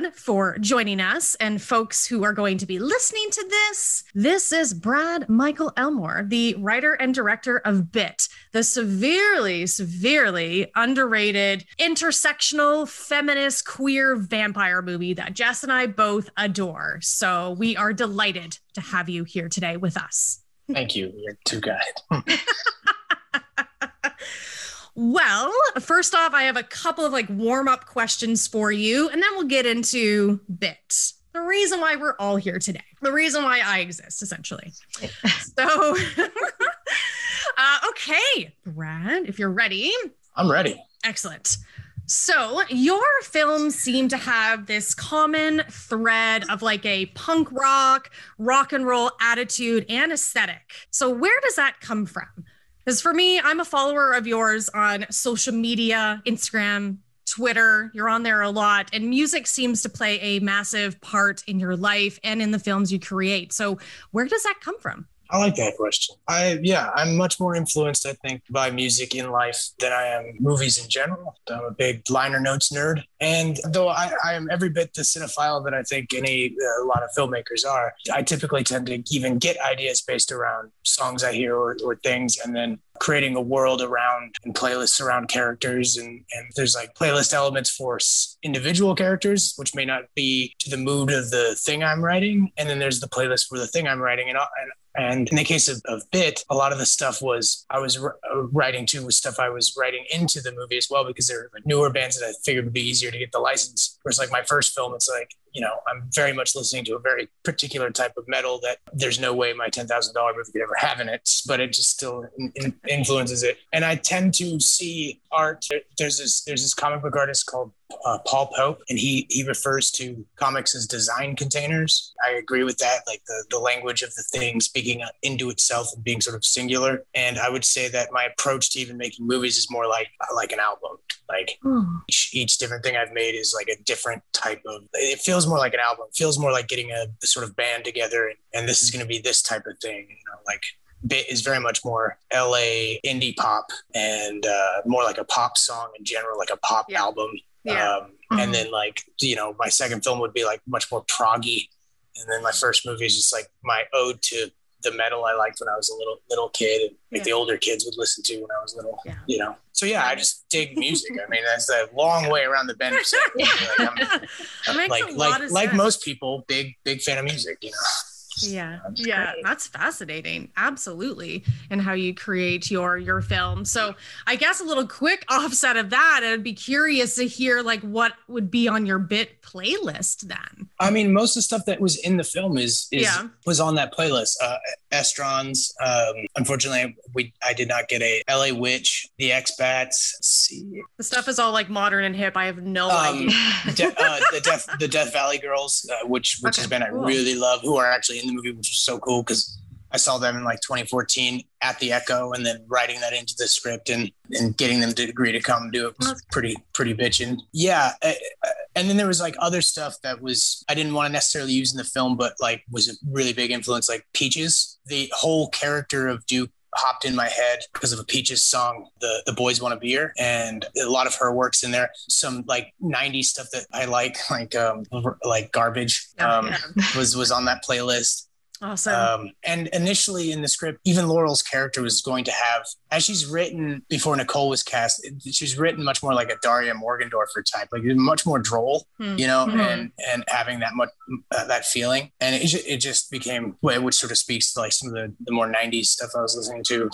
Brad, for joining us and folks who are going to be listening to this. This is Brad Michael Elmore, the writer and director of Bit, the severely, severely underrated intersectional feminist queer vampire movie that Jess and I both adore. So we are delighted to have you here today with us. Thank you. You're too kind. Well, first off, I have a couple of like warm up questions for you, and then we'll get into bits. The reason why we're all here today, the reason why I exist, essentially. so, uh, okay, Brad, if you're ready. I'm ready. Excellent. So, your films seem to have this common thread of like a punk rock, rock and roll attitude and aesthetic. So, where does that come from? Because for me, I'm a follower of yours on social media, Instagram, Twitter. You're on there a lot, and music seems to play a massive part in your life and in the films you create. So, where does that come from? I like that question. I yeah, I'm much more influenced, I think, by music in life than I am movies in general. I'm a big liner notes nerd, and though I, I am every bit the cinephile that I think any a lot of filmmakers are, I typically tend to even get ideas based around songs I hear or, or things, and then creating a world around and playlists around characters and, and there's like playlist elements for individual characters which may not be to the mood of the thing i'm writing and then there's the playlist for the thing i'm writing and, uh, and and in the case of, of Bit, a lot of the stuff was I was uh, writing to was stuff I was writing into the movie as well because they're like newer bands that I figured would be easier to get the license. Whereas like my first film, it's like you know I'm very much listening to a very particular type of metal that there's no way my ten thousand dollar movie could ever have in it, but it just still in, in influences it. And I tend to see art. There's this there's this comic book artist called uh, Paul Pope, and he he refers to comics as design containers. I agree with that, like the the language of the thing speaking into itself and being sort of singular. And I would say that my approach to even making movies is more like like an album. Like mm. each, each different thing I've made is like a different type of. It feels more like an album. It feels more like getting a, a sort of band together, and, and this is going to be this type of thing. You know, like bit is very much more LA indie pop and uh, more like a pop song in general, like a pop yeah. album. Yeah. Um, mm-hmm. And then like you know, my second film would be like much more proggy, and then my first movie is just like my ode to the metal I liked when I was a little little kid, and like yeah. the older kids would listen to when I was little. Yeah. You know, so yeah, I just dig music. I mean, that's a long way around the bend. like, like like, like most people, big big fan of music. You know yeah. Yeah. great. that's fascinating. Absolutely. And how you create your your film. So i guess a little quick offset of that i'd be curious to hear like what would be on your bit playlist then? I mean most of the stuff that was in the film is, is yeah. was on that playlist. Uh estrons um unfortunately we i did not get a la witch the expats see. The stuff is all like modern and hip. I have no um, idea. De- uh, the death the death valley girls uh, which which okay, has been cool. i really love who are actually in the movie, which was so cool because I saw them in like 2014 at the Echo, and then writing that into the script and and getting them to agree to come do it was pretty pretty bitching. Yeah, uh, uh, and then there was like other stuff that was I didn't want to necessarily use in the film, but like was a really big influence, like Peaches. The whole character of Duke hopped in my head because of a Peaches song, the the boys want a beer, and a lot of her works in there. Some like '90s stuff that I like, like um like garbage, um, was was on that playlist. Awesome. Um, and initially in the script, even Laurel's character was going to have, as she's written before Nicole was cast, she's written much more like a Daria Morgendorffer type, like much more droll, mm-hmm. you know, mm-hmm. and and having that much uh, that feeling, and it, it just became, which sort of speaks to like some of the, the more '90s stuff I was listening to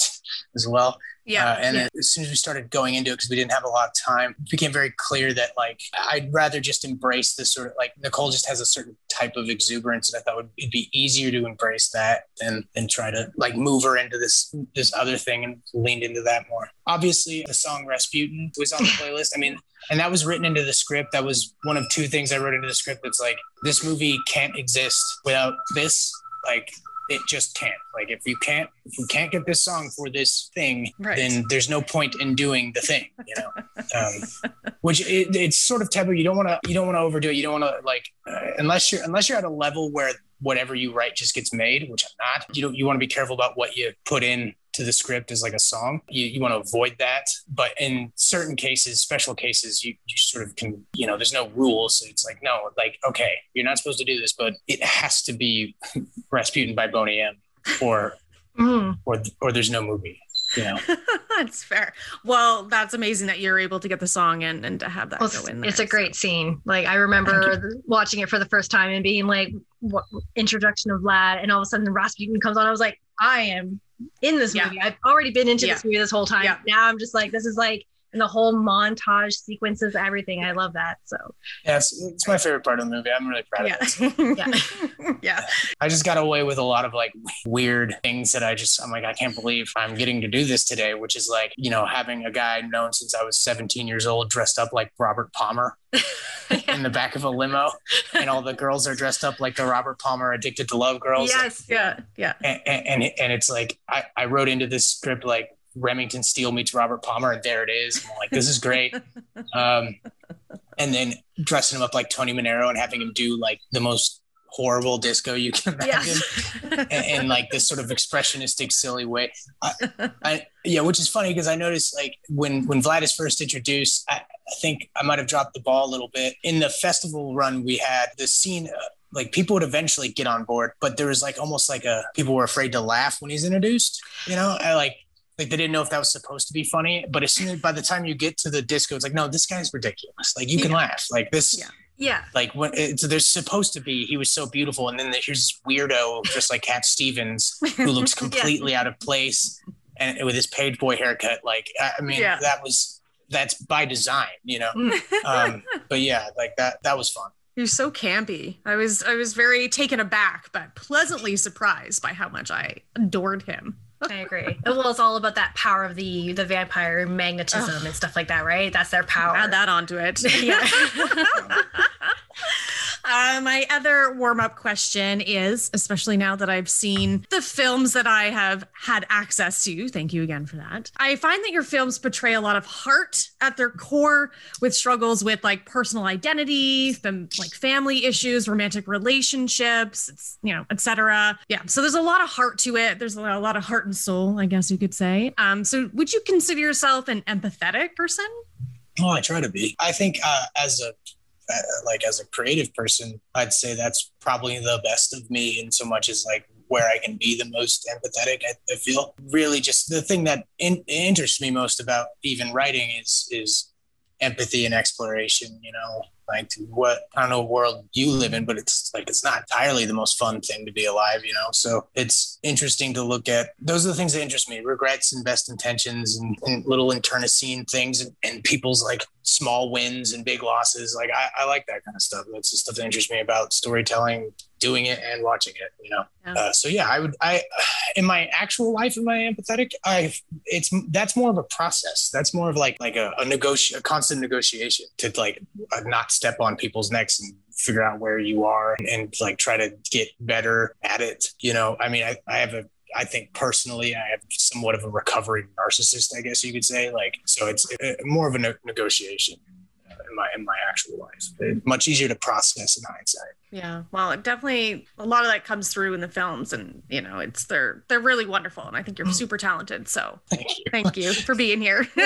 as well. Yeah. Uh, and yeah. as soon as we started going into it, because we didn't have a lot of time, it became very clear that like I'd rather just embrace this sort of like Nicole just has a certain type of exuberance, and I thought it'd be easier to embrace that than than try to like move her into this this other thing and leaned into that more. Obviously, the song Rasputin was on the playlist. I mean, and that was written into the script. That was one of two things I wrote into the script. That's like this movie can't exist without this. Like it just can't. Like if you can't if you can't get this song for this thing, right. then there's no point in doing the thing, you know. um, which it, it's sort of taboo. You don't want to you don't want to overdo it. You don't want to like uh, unless you're unless you're at a level where whatever you write just gets made, which I'm not. You don't you want to be careful about what you put in to the script as like a song. You, you want to avoid that. But in certain cases, special cases, you, you sort of can, you know, there's no rules. So it's like, no, like, okay, you're not supposed to do this, but it has to be Rasputin by Boney M or, Mm. or, or there's no movie, Yeah, that's fair. Well, that's amazing that you're able to get the song in and to have that Well, go it's, in there. it's a great so. scene. Like I remember watching it for the first time and being like, what introduction of Vlad, and all of a sudden Rasputin comes on. I was like, I am in this Yeah. movie. I've already been into Yeah. this movie this whole time. Yeah. Now I'm just like, this is like, and the whole montage sequences, everything. I love that. So Yeah, it's, it's my favorite part of the movie. I'm really proud Yeah. of it. yeah. yeah. I just got away with a lot of like weird things that I just I'm like I can't believe I'm getting to do this today, which is like you know having a guy known since I was 17 years old dressed up like Robert Palmer in the back of a limo, and all the girls are dressed up like the Robert Palmer Addicted to Love girls. Yes. Yeah. Yeah. and and, and, and it's like I, I wrote into this script like Remington Steele meets Robert Palmer, and there it is. And I'm like, this is great. Um, and then dressing him up like Tony Manero and having him do like the most horrible disco you can imagine Yeah. in, in like this sort of expressionistic, silly way. I, I, yeah, which is funny because I noticed like when when Vlad is first introduced, I, I think I might have dropped the ball a little bit in the festival run we had. The scene. Uh, like people would eventually get on board, but there was like almost like a people were afraid to laugh when he's introduced. You know, I like like they didn't know if that was supposed to be funny. But as soon as by the time you get to the disco, it's like no, this guy's ridiculous. Like you can Yeah. laugh. Like this. Yeah. yeah, Like when it's, there's supposed to be, he was so beautiful, and then here's this weirdo, just like Cat Stevens, who looks completely out of place, and with his page boy haircut. Like I I mean, Yeah. that was that's by design, you know. Um, but yeah, like that that was fun. You're so campy. I was I was very taken aback, but pleasantly surprised by how much I adored him. I agree. well, it's all about that power of the the vampire magnetism and stuff like that, right? That's their power. Add that onto it. Yeah. Uh, my other warm up question is, especially now that I've seen the films that I have had access to, thank you again for that. I find that your films portray a lot of heart at their core with struggles with like personal identity, fam- like family issues, romantic relationships, you know, etc. Yeah. So there's a lot of heart to it. There's a lot, a lot of heart and soul, I guess you could say. Um, so would you consider yourself an empathetic person? Oh, I try to be. I think uh, as a Uh, like as a creative person, I'd say that's probably the best of me in so much as like where I can be the most empathetic. I, I feel really just the thing that in, interests me most about even writing is is empathy and exploration. You know, like what I don't know world you live in, but it's like it's not entirely the most fun thing to be alive. You know, so it's interesting to look at. Those are the things that interest me: regrets and best intentions, and, and little internecine things, and, and people's like small wins and big losses. Like I, I like that kind of stuff. That's the stuff that interests me about storytelling, doing it and watching it. You know. Yeah. Uh, so yeah, I would. I in my actual life, am I empathetic? I it's that's more of a process. That's more of like like a, a negoti a constant negotiation to like uh, not step on people's necks and figure out where you are and, and like try to get better at it. You know, I mean, I, I have a I think personally, I have somewhat of a recovering narcissist, I guess you could say. Like, so it's uh, more of a ne- negotiation in my in my actual life. It's much easier to process in hindsight. Yeah, well, it definitely a lot of that comes through in the films, and you know, it's they're they're really wonderful, and I think you're mm-hmm. super talented. So Thank you. thank you for being here.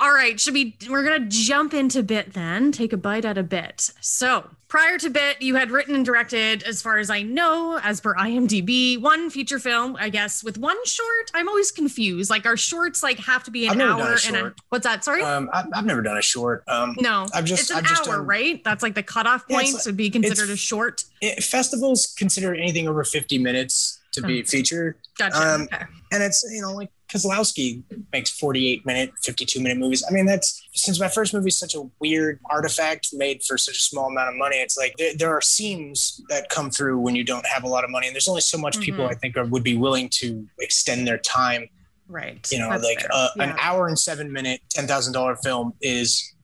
All right, should we? We're gonna jump into bit then. Take a bite at a bit. So prior to bit, you had written and directed, as far as I know, as per IMDb, one feature film. I guess with one short. I'm always confused. Like, our shorts like have to be an I've never done a hour and a what's that? Sorry. Um, I've, I've never done a short. Um, no, I've just- it's an I've just hour, done- right? That's like the cutoff Yeah, point it's to be considered a short. it, festivals consider anything over 50 minutes to be featured. Gotcha. Um, Okay. and it's you know like Kozlowski makes 48 minute 52 minute movies I mean that's since my first movie is such a weird artifact made for such a small amount of money it's like there, there are seams that come through when you don't have a lot of money and there's only so much people Mhm. I think are, would be willing to extend their time right. you know That's like uh, Yeah. an hour and seven minute $10,000 film is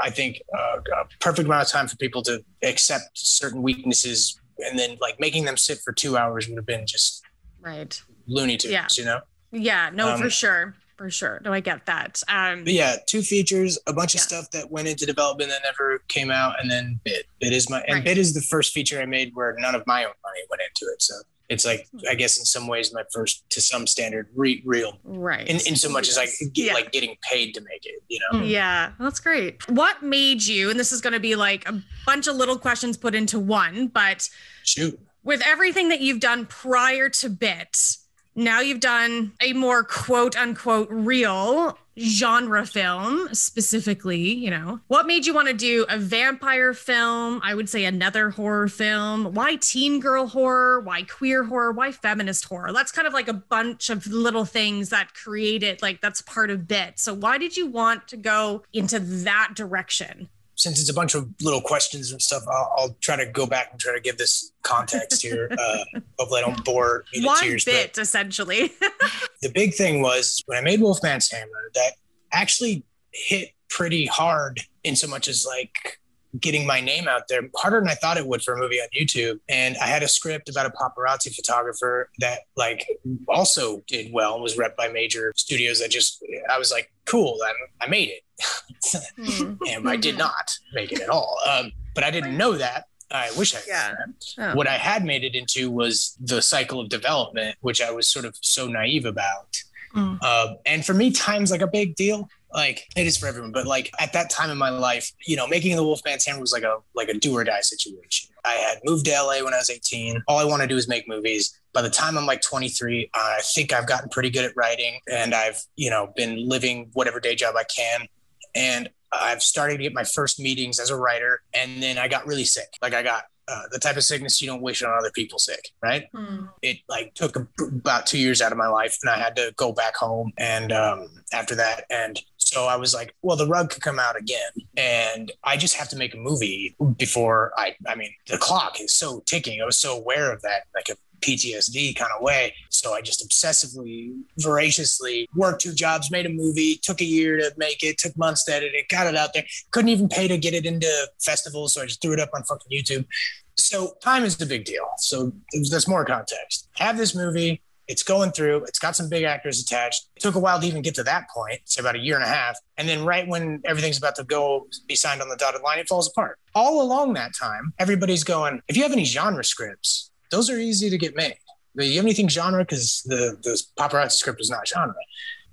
I think uh, a perfect amount of time for people to accept certain weaknesses and then like making them sit for two hours would have been just right. Looney Tunes, Yeah. you know? Yeah, no, Um, for sure. For sure. No, I get that. Um yeah, two features, a bunch of stuff that went into development that never came out, and then Bit. Bit is my and Right. Bit is the first feature I made where none of my own money went into it. So it's like I guess in some ways my first to some standard re- real Right. in, in so much as I get Yeah. like getting paid to make it, you know. Yeah, that's great. What made you, and this is going to be like a bunch of little questions put into one, but Shoot. With everything that you've done prior to Bit, now you've done a more quote unquote real genre film specifically, you know. What made you want to do a vampire film? I would say another horror film. Why teen girl horror? Why queer horror? Why feminist horror? That's kind of like a bunch of little things that created like that's part of Bit. So why did you want to go into that direction? Since it's a bunch of little questions and stuff, I'll, I'll try to go back and try to give this context here. Uh, hopefully, I don't bore you to One tears. bit essentially. the big thing was when I made Wolfman's Hammer, that actually hit pretty hard in so much as like getting my name out there harder than I thought it would for a movie on YouTube. And I had a script about a paparazzi photographer that like also did well and was rep by major studios that just I was like, cool, I, I made it. Hmm. and I did not make it at all. Um, but I didn't know that. I wish I Yeah. Oh. What I had made it into was the cycle of development, which I was sort of so naive about. Mm. Um, and for me, time's like a big deal. Like it is for everyone, but like at that time in my life, you know, making the Wolfman's Hammer was like a like a do or die situation. I had moved to LA when I was 18. All I want to do is make movies. By the time I'm like 23, I think I've gotten pretty good at writing, and I've you know been living whatever day job I can, and I've started to get my first meetings as a writer. And then I got really sick. Like I got uh, the type of sickness you don't wish on other people sick, right? Hmm. it like took a, about two years out of my life and i had to go back home and um, after that and so i was like well the rug could come out again and i just have to make a movie before i i mean the clock is so ticking i was so aware of that like a PTSD kind of way. So I just obsessively, voraciously worked two jobs, made a movie, took a year to make it, took months to edit it, got it out there. Couldn't even pay to get it into festivals. So I just threw it up on fucking YouTube. So time is the big deal. So there's more context. Have this movie. It's going through. It's got some big actors attached. It took a while to even get to that point. It's about a year and a half. And then right when everything's about to go be signed on the dotted line, it falls apart. All along that time, everybody's going, if you have any genre scripts, those are easy to get made. Have anything genre? Because the, the paparazzi script was not genre.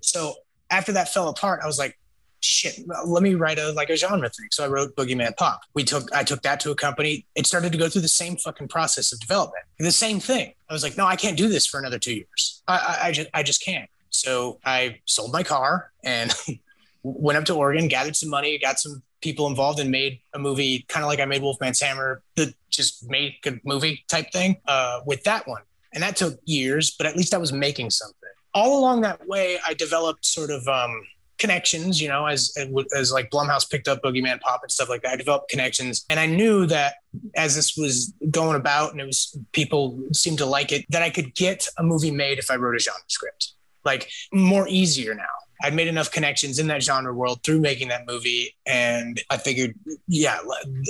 So after that fell apart, I was like, shit, let me write a like a genre thing. So I wrote Boogeyman Pop. We took I took that to a company. It started to go through the same fucking process of development. The same thing. I was like, no, I can't do this for another two years. I, I, I just I just can't. So I sold my car and went up to Oregon, gathered some money, got some people involved, and made a movie kind of like I made Wolfman's Hammer, the just made a movie type thing uh, with that one. And that took years, but at least I was making something. All along that way, I developed sort of um, connections, you know, as as like Blumhouse picked up Boogeyman Pop and stuff like that. I developed connections, and I knew that as this was going about, and it was people seemed to like it, that I could get a movie made if I wrote a genre script, like more easier now. I'd made enough connections in that genre world through making that movie, and I figured, yeah,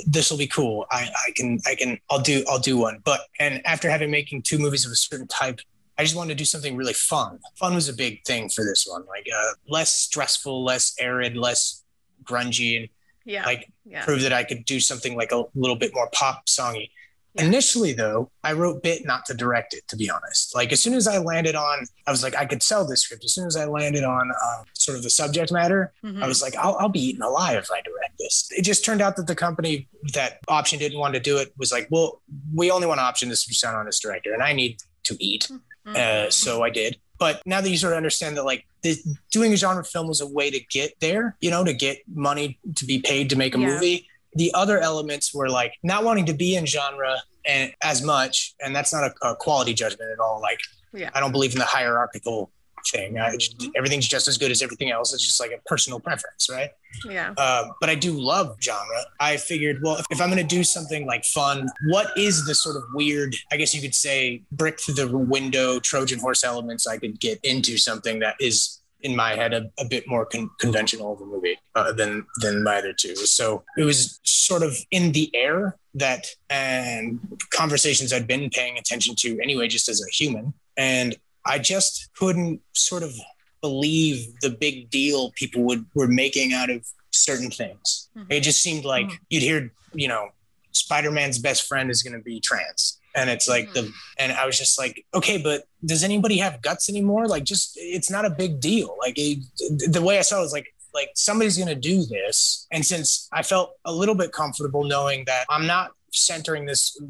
this will be cool. I, I can, I can, I'll do, I'll do one. But and after having making two movies of a certain type, I just wanted to do something really fun. Fun was a big thing for this one, like uh, less stressful, less arid, less grungy, and Yeah. like yeah. prove that I could do something like a little bit more pop songy. Initially, though, I wrote Bit not to direct it, to be honest. Like, as soon as I landed on, I was like, I could sell this script. As soon as I landed on uh, sort of the subject matter, Mhm. I was like, I'll, I'll be eaten alive if I direct this. It just turned out that the company that Option didn't want to do it was like, well, we only want to Option to be signed on as director, and I need to eat. Mhm. Uh, so I did. But now that you sort of understand that, like, the, doing a genre film was a way to get there, you know, to get money to be paid to make a Yeah. movie. The other elements were like not wanting to be in genre and as much, and that's not a, a quality judgment at all. Like, Yeah. I don't believe in the hierarchical thing. I, everything's just as good as everything else. It's just like a personal preference, right? Yeah. uh, but I do love genre. I figured, well, if, if I'm going to do something like fun, what is the sort of weird, I guess you could say, brick through the window Trojan horse elements I could get into something that is in my head a, a bit more con- conventional of a movie uh, than than my other two. So it was sort of in the air that and conversations I'd been paying attention to anyway, just as a human, and I just couldn't sort of believe the big deal people would were making out of certain things. Mhm. It just seemed like Mhm. you'd hear, you know, Spider-Man's best friend is going to be trans. And it's like the mm-hmm. and i was just like okay but does anybody have guts anymore? Like just it's not a big deal. Like it, the way i saw it was like like somebody's going to do this. And since i felt a little bit comfortable knowing that i'm not centering this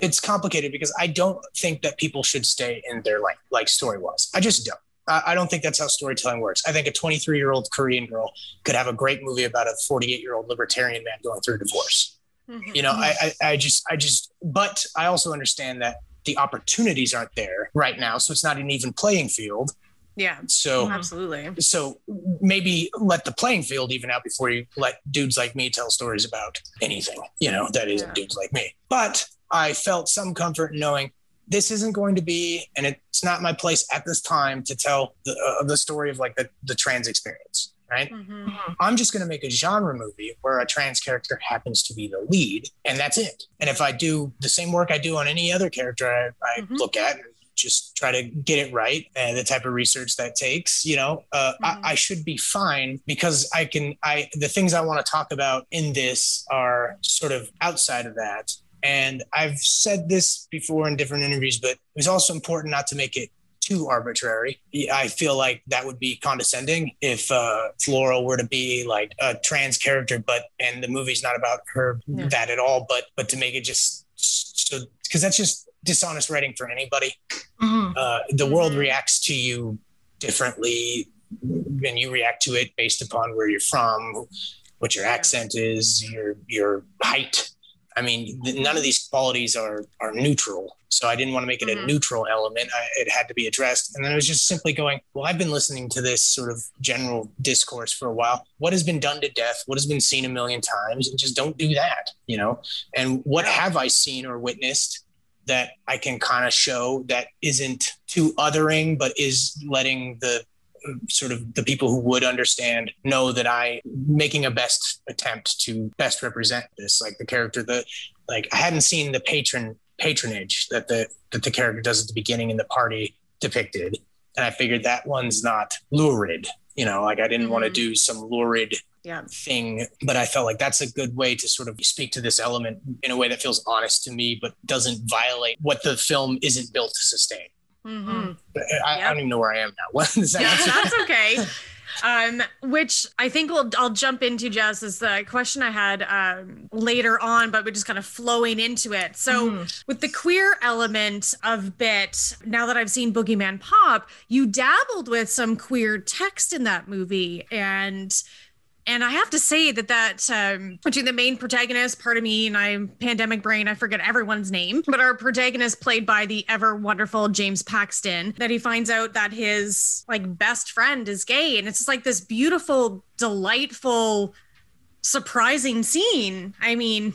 it's complicated because i don't think that people should stay in their like like story was i just don't. I don't think that's how storytelling works. I think a 23 year old Korean girl could have a great movie about a 48 year old libertarian man going through a divorce. Mm-hmm. You know, I, I, I just, I just, but I also understand that the opportunities aren't there right now. So it's not an even playing field. Yeah. So absolutely. So maybe let the playing field even out before you let dudes like me tell stories about anything, you know, that isn't yeah. dudes like me. But I felt some comfort in knowing this isn't going to be, and it's not my place at this time to tell the, uh, the story of like the, the trans experience right? Mm-hmm. I'm just going to make a genre movie where a trans character happens to be the lead, and that's it. And if I do the same work I do on any other character I, I mm-hmm. look at, and just try to get it right and the type of research that takes you know uh, mm-hmm. I, I, should be fine because i can i the things i want to talk about in this are sort of outside of that and i've said this before in different interviews but it was also important not to make it too arbitrary. I feel like that would be condescending if uh, Flora were to be like a trans character, but and the movie's not about her yeah. that at all. But but to make it just so because that's just dishonest writing for anybody. Mm-hmm. Uh, the mm-hmm. world reacts to you differently and you react to it based upon where you're from, what your accent is, your your height. I mean, none of these qualities are are neutral. So I didn't want to make it mm-hmm. a neutral element. I, it had to be addressed. And then I was just simply going, well, I've been listening to this sort of general discourse for a while. What has been done to death? What has been seen a million times? And just don't do that, you know? And what have I seen or witnessed that I can kind of show that isn't too othering, but is letting the sort of the people who would understand know that I making a best attempt to best represent this, like the character that like I hadn't seen the patron patronage that the that the character does at the beginning in the party depicted and i figured that one's not lurid you know like i didn't mm-hmm. want to do some lurid yeah. thing but i felt like that's a good way to sort of speak to this element in a way that feels honest to me but doesn't violate what the film isn't built to sustain mm-hmm. I, yep. I, don't even know where i am now what is that yeah, that's okay um, which I think we'll I'll jump into Jess is the question I had um, later on, but we're just kind of flowing into it. So mm. with the queer element of bit, now that I've seen Boogeyman Pop, you dabbled with some queer text in that movie and and I have to say that that um, between the main protagonist, part of me and I'm pandemic brain, I forget everyone's name, but our protagonist played by the ever wonderful James Paxton, that he finds out that his like best friend is gay, and it's just like this beautiful, delightful, surprising scene. I mean,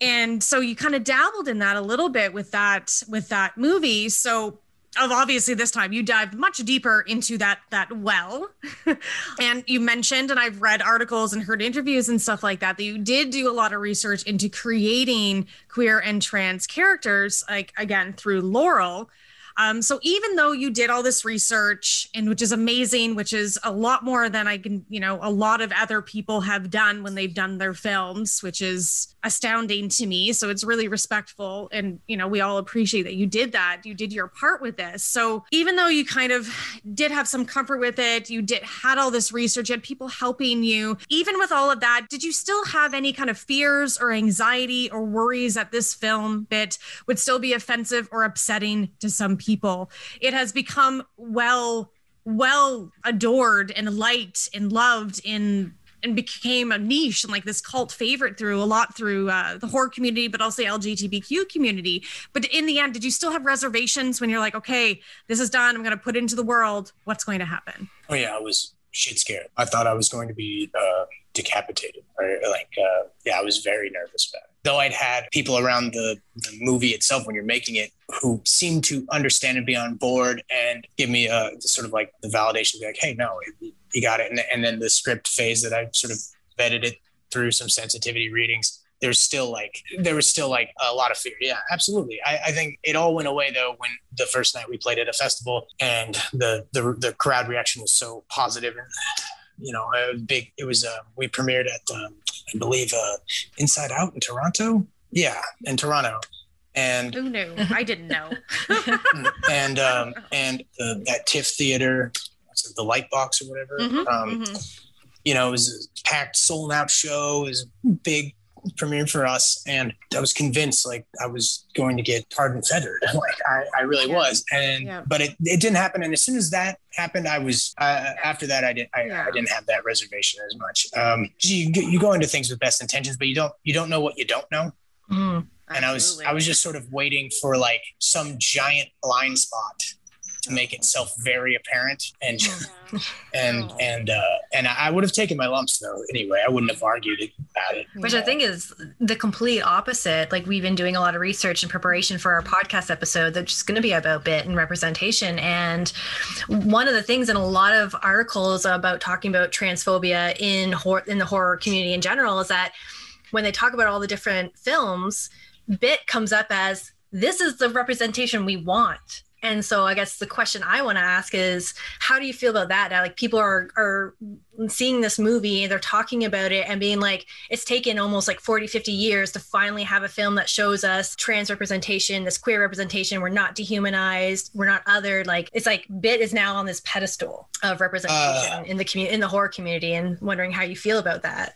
and so you kind of dabbled in that a little bit with that with that movie. So of obviously this time you dived much deeper into that that well. And you mentioned and i've read articles and heard interviews and stuff like that that you did do a lot of research into creating queer and trans characters like again through laurel um, so even though you did all this research, and which is amazing, which is a lot more than I can, you know, a lot of other people have done when they've done their films, which is astounding to me. So it's really respectful. And, you know, we all appreciate that you did that. You did your part with this. So even though you kind of did have some comfort with it, you did had all this research, you had people helping you. Even with all of that, did you still have any kind of fears or anxiety or worries that this film bit would still be offensive or upsetting to some people. It has become well well adored and liked and loved in and became a niche and like this cult favorite through a lot through uh, the horror community, but also the LGBTQ community. But in the end, did you still have reservations when you're like, okay, this is done. I'm going to put into the world. What's going to happen? Oh yeah, I was shit scared. I thought I was going to be uh, decapitated, or like, uh, yeah, I was very nervous about it though I'd had people around the, the, movie itself when you're making it who seemed to understand and be on board and give me a sort of like the validation, be like, hey, no, you got it. And, and then the script phase that I sort of vetted it through some sensitivity readings. There's still like there was still like a lot of fear. Yeah, absolutely. I, I think it all went away though when the first night we played at a festival and the the, the crowd reaction was so positive and you know, a big. It was uh, we premiered at um, I believe uh, Inside Out in Toronto. Yeah, in Toronto, and Who knew? I didn't know. and um, and the, that TIFF theater, the Lightbox or whatever. Mhm, Um, mhm. You know, it was a packed, sold out show. It was a big premiere for us, and I was convinced like I was going to get tarred and feathered. like I, I really Yeah. was, and Yeah. but it, it didn't happen. And as soon as that happened, I was uh, after that I didn't I, Yeah. I didn't have that reservation as much. Um, you you go into things with best intentions, but you don't you don't know what you don't know Mhm. and I was I was just sort of waiting for like some giant blind spot to make itself very apparent and and Oh. and uh and I would have taken my lumps though anyway I wouldn't have argued about it Which I think is the complete opposite. Like we've been doing a lot of research in preparation for our podcast episode that's just going to be about bit and representation. And one of the things in a lot of articles about talking about transphobia in hor- in the horror community in general is that when they talk about all the different films, bit comes up as this is the representation we want. And so I guess the question I want to ask is how do you feel about that? Like people are are seeing this movie they're talking about it and being like it's taken almost like 40 50 years to finally have a film that shows us trans representation this queer representation. We're not dehumanized. We're not othered. Like it's like bit is now on this pedestal of representation Uh. in the community in the horror community and wondering how you feel about that.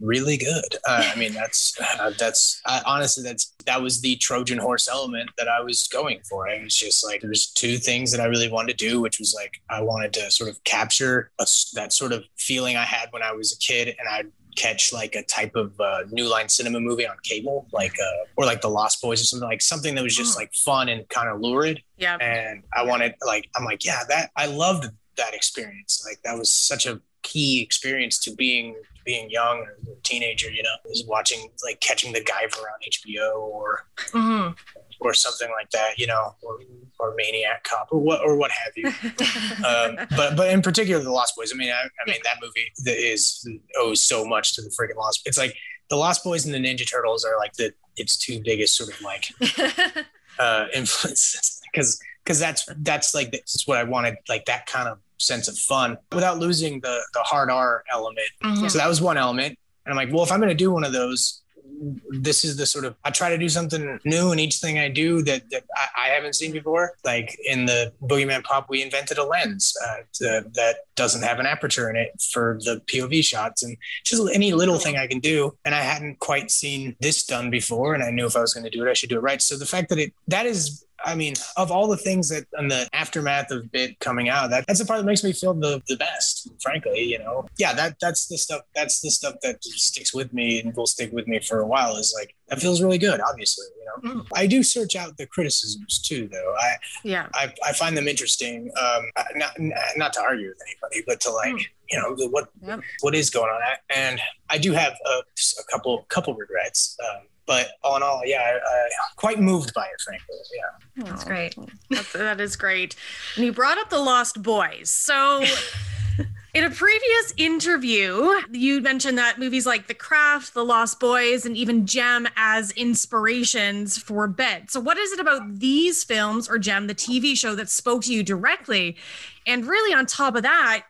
Really good. Uh, I mean that's uh, that's uh, honestly that's that was the Trojan horse element that I was going for. It was just like there's two things that I really wanted to do which was like I wanted to sort of capture a that sort of feeling I had when I was a kid and I'd catch like a type of uh, new line cinema movie on cable like uh, or like the Lost Boys or something like something that was just Oh. like fun and kind of lurid yeah. and I wanted like I'm like yeah that I loved that experience like that was such a key experience to being being young or a teenager you know is watching like catching the Guyver on HBO or Mhm. or something like that you know or, or Maniac Cop or what or what have you um, but but in particular the Lost Boys I mean I, I mean that movie that is owes so much to the freaking Lost it's like the Lost Boys and the Ninja Turtles are like the its two biggest sort of like uh influences because because that's that's like that's what I wanted like that kind of sense of fun without losing the the hard R element. Mhm. So that was one element, and I'm like, well, if I'm going to do one of those, this is the sort of I try to do something new in each thing I do that that I, I haven't seen before. Like in the Boogeyman Pop, we invented a lens uh, to, that doesn't have an aperture in it for the POV shots, and just any little thing I can do. And I hadn't quite seen this done before, and I knew if I was going to do it, I should do it right. So the fact that it that is I mean, of all the things that in the aftermath of Bit coming out, that, that's the part that makes me feel the, the best, frankly, you know. Yeah, that that's the stuff that's the stuff that sticks with me and will stick with me for a while is like that feels really good, obviously, you know. Mm. I do search out the criticisms too though. I yeah. I, I find them interesting. Um not not to argue with anybody, but to like, you know, what Yep. what is going on and I do have a, a couple couple regrets. Um, but all in all, yeah, I, I quite moved by it, frankly. Yeah. That's great. That's, that is great. And you brought up the Lost Boys. So, in a previous interview, you mentioned that movies like The Craft, The Lost Boys, and even Jem as inspirations for Bit. So, what is it about these films or Jem, the TV show, that spoke to you directly? And really, on top of that,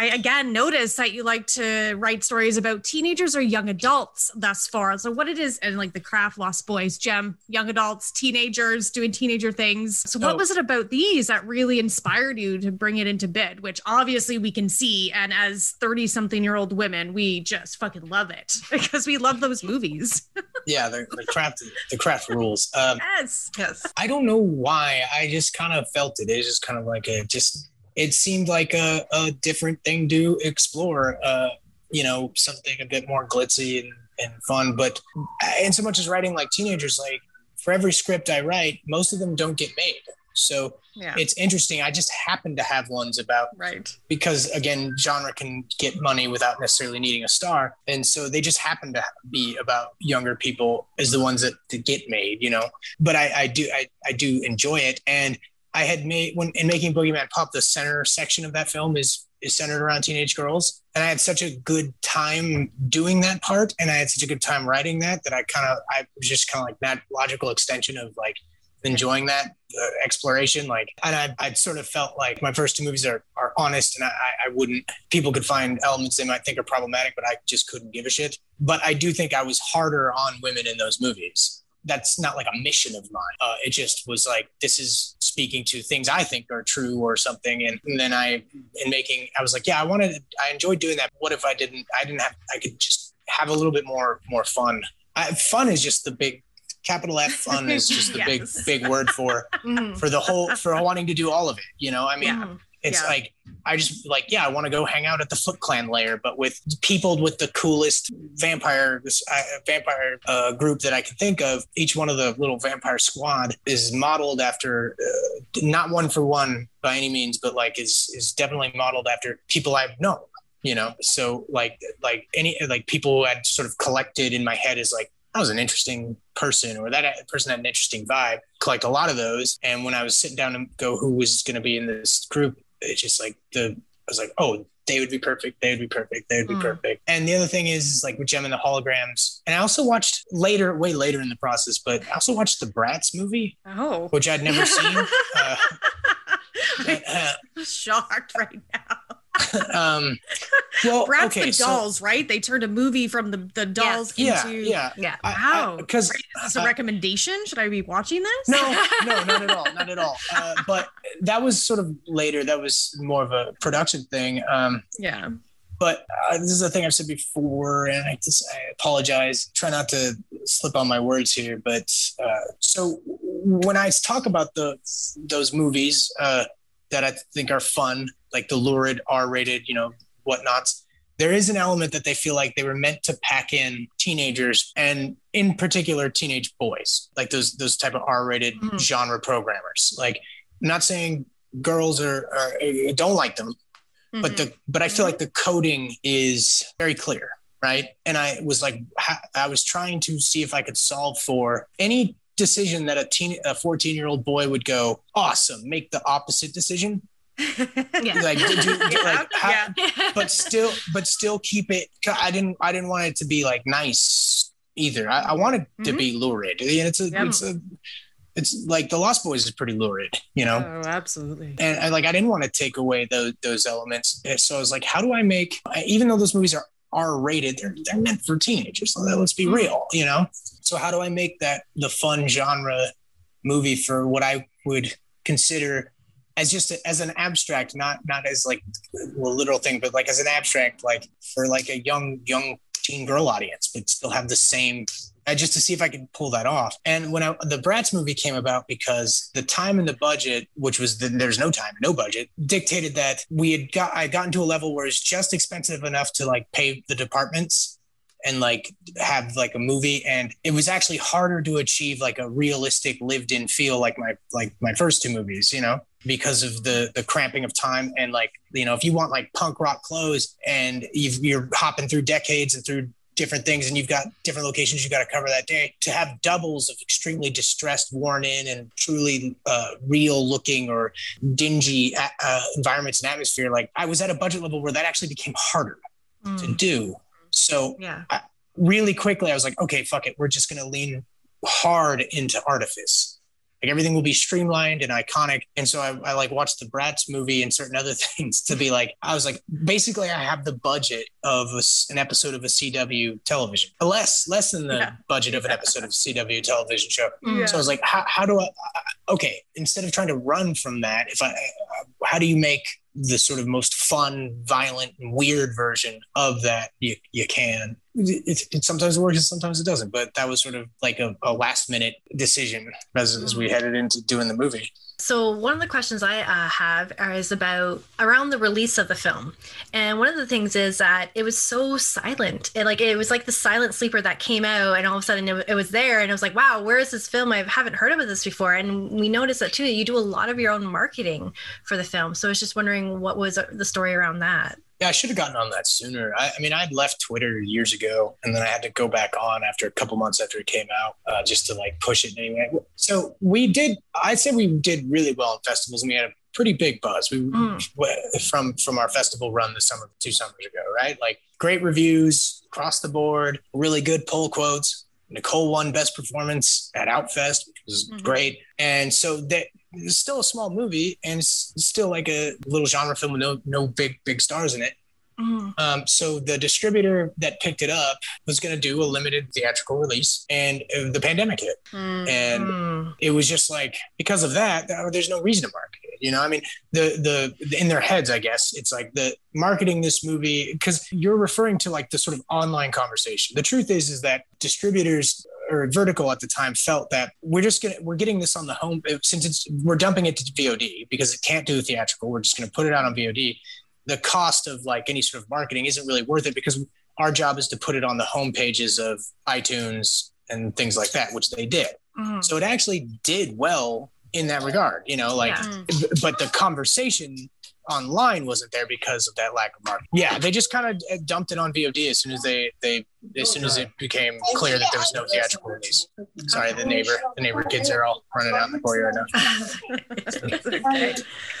I again noticed that you like to write stories about teenagers or young adults thus far. So, what it is, and like the craft, Lost Boys, Jem, young adults, teenagers doing teenager things. So, what Oh. was it about these that really inspired you to bring it into Bit? Which obviously we can see, and as thirty-something-year-old women, we just fucking love it because we love those movies. yeah the, the craft the craft rules um yes, Yes. i don't know why i just kind of felt it it's just kind of like a just it seemed like a, a different thing to explore uh you know something a bit more glitzy and, and fun. But in so much as writing like teenagers like for every script i write most of them don't get made. So yeah, it's interesting. I just happen to have ones about right. because again genre can get money without necessarily needing a star. And so they just happen to be about younger people as the ones that, that get made you know? But i, I do I, I do enjoy it. And i had made when in making boogeyman pop the center section of that film is is centered around teenage girls. And i had such a good time doing that part and i had such a good time writing that that i kind of i was just kind of like that logical extension of like enjoying that uh, exploration. Like and I, I sort of felt like my first two movies are, are honest and I, I wouldn't people could find elements they might think are problematic but i just couldn't give a shit. But i do think i was harder on women in those movies. That's not like a mission of mine. Uh, it just was like this is speaking to things I think are true or something. And, and then I, in making, I was like, yeah, I wanted, I enjoyed doing that. What if I didn't? I didn't have. I could just have a little bit more more fun. I, fun is just the big capital F fun is just the Yes. big big word for Mhm. for the whole for wanting to do all of it. You know, I mean, Yeah. It's Yeah. like I just like yeah, I want to go hang out at the Foot Clan lair, but with people with the coolest vampire uh, vampire uh, group that I can think of. Each one of the little vampire squad is modeled after uh, not one for one by any means, but like is is definitely modeled after people I've known. You know, so like like any like people who had sort of collected in my head is like that was an interesting person or that person had an interesting vibe collect a lot of those and when i was sitting down to go who was going to be in this group it's just like the i was like oh they would be perfect they would be perfect they would be Mm. perfect and the other thing is, is like with Jem and the holograms and i also watched later way later in the process but i also watched the bratz movie Oh. which i'd never seen uh, but, uh, shocked right now. um well Bratz okay the so- dolls, right? They turned a movie from the, the dolls yeah into yeah Yeah. Wow. because Is this a recommendation? Should I be watching this? no, no, not at all, not at all. Uh, but that was sort of later. That was more of a production thing. Um, Yeah. but uh, this is a thing I've said before, and I just I apologize. Try not to slip on my words here. But uh, so when I talk about the those movies uh, that I think are fun, like the lurid R-rated, you know, whatnots. There is an element that they feel like they were meant to pack in teenagers, and in particular, teenage boys, like those those type of R-rated Mhm. genre programmers. Like, I'm not saying girls are, are don't like them, but the but I feel like the coding is very clear, right? And I was like, I was trying to see if I could solve for any decision that a teen, a 14 year old boy would go, awesome, make the opposite decision, Yeah. like, do, do, Yeah, like, how- yeah. but still, but still keep it. I didn't, I didn't want it to be like nice either. I, I wanted to Mhm. be lurid. It's a, it's a, it's like the Lost Boys is pretty lurid, you know Oh, absolutely. and I like I didn't want to take away those those elements. So I was like, how do I make even though those movies are R rated, they're they're meant for teenagers. So let's be real, you know. So how do I make that the fun genre movie for what I would consider as just a, as an abstract, not not as like a literal thing, but like as an abstract, like for like a young young teen girl audience, but still have the same uh, just to see if I could pull that off. And when I, the Bratz movie came about, because the time and the budget, which was the, there's no time, no budget, dictated that we had got I gotten to a level where it's just expensive enough to like pay the departments and like have like a movie and it was actually harder to achieve like a realistic lived in feel like my like my first two movies you know because of the the cramping of time and like you know if you want like punk rock clothes and you've, you're hopping through decades and through different things and you've got different locations you got to cover that day to have doubles of extremely distressed worn in and truly uh, real looking or dingy uh, uh, environments and atmosphere like i was at a budget level where that actually became harder to Mm. do so Yeah. really quickly, I was like, okay, fuck it. We're just going to lean hard into artifice. Like everything will be streamlined and iconic. And so I, I like watched the Bratz movie and certain other things to be like, I was like, basically, I have the budget of a s an episode of a CW television, less less than the Yeah. budget of an episode of a CW television show. Mm. Yeah. So I was like, how, how do I, I- okay, instead of trying to run from that, if I, how do you make the sort of most fun, violent, and weird version of that you, you can? It, it sometimes works and sometimes it doesn't, but that was sort of like a, a last minute decision as, as we headed into doing the movie. So one of the questions I uh, have is about around the release of the film, and one of the things is that it was so silent. It like it was like the silent sleeper that came out, and all of a sudden it, it was there, and I was like, wow, where is this film? I haven't heard of this before. And we noticed that too. You do a lot of your own marketing for the film, so I was just wondering what was the story around that. Yeah, I should have gotten on that sooner. I, I mean, I'd left Twitter years ago, and then I had to go back on after a couple months after it came out, uh, just to like push it anyway. So we did. I'd say we did really well in festivals, and we had a pretty big buzz. We Mm. from from our festival run this summer, two summers ago, right? Like great reviews across the board, really good poll quotes. Nicole won best performance at Outfest, which was Mhm. great. And so that it's still a small movie and it's still like a little genre film with no no big big stars in it. Mhm. Um, so the distributor that picked it up was going to do a limited theatrical release, and the pandemic hit, Mm. and Mm. it was just like because of that, there's no reason to market it. You know, I mean, the the in their heads, I guess it's like the marketing this movie because you're referring to like the sort of online conversation. The truth is, is that distributors or vertical at the time felt that we're just gonna we're getting this on the home since it's we're dumping it to VOD because it can't do theatrical. We're just gonna put it out on VOD. The cost of like any sort of marketing isn't really worth it because our job is to put it on the home pages of iTunes and things like that, which they did. Mhm. So it actually did well in that regard, you know, like, Yeah. but the conversation online wasn't there because of that lack of marketing. Yeah, they just kind of dumped it on VOD as soon as they they as soon as it became clear that there was no theatrical release. Sorry, the neighbor the neighbor kids are all running out in the courtyard now.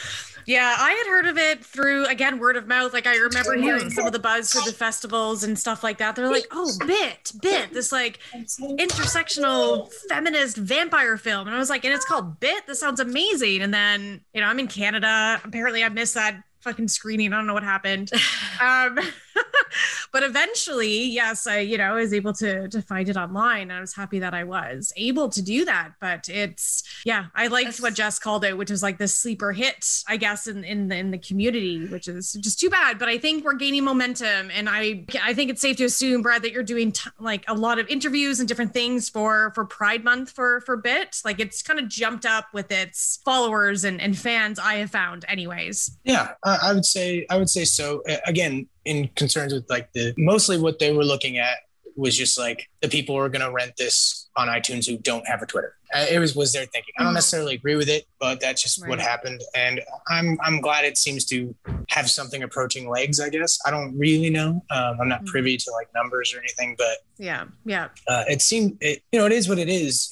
Yeah, I had heard of it through again word of mouth. Like I remember hearing some of the buzz through the festivals and stuff like that. They're like, "Oh, bit, bit, this like intersectional feminist vampire film," and I was like, "And it's called Bit. This sounds amazing." And then you know, I'm in Canada. Apparently, I missed that fucking screening. I don't know what happened. Um, but eventually, yes, I you know was able to to find it online. And I was happy that I was able to do that. But it's yeah, I liked That's- what Jess called it, which is like the sleeper hit, I guess, in in the in the community, which is just too bad. But I think we're gaining momentum, and I I think it's safe to assume, Brad, that you're doing t- like a lot of interviews and different things for for Pride Month for for Bit. Like it's kind of jumped up with its followers and and fans. I have found, anyways. Yeah, I, I would say I would say so. Again, in concerns with like the mostly what they were looking at was just like the people who are going to rent this on iTunes who don't have a Twitter. It was was their thinking. I don't Mhm. necessarily agree with it, but that's just what happened, and I'm I'm glad it seems to have something approaching legs. I guess I don't really know. Um, I'm not Mhm. privy to like numbers or anything, but Yeah, yeah, uh, it seemed it, you know it is what it is.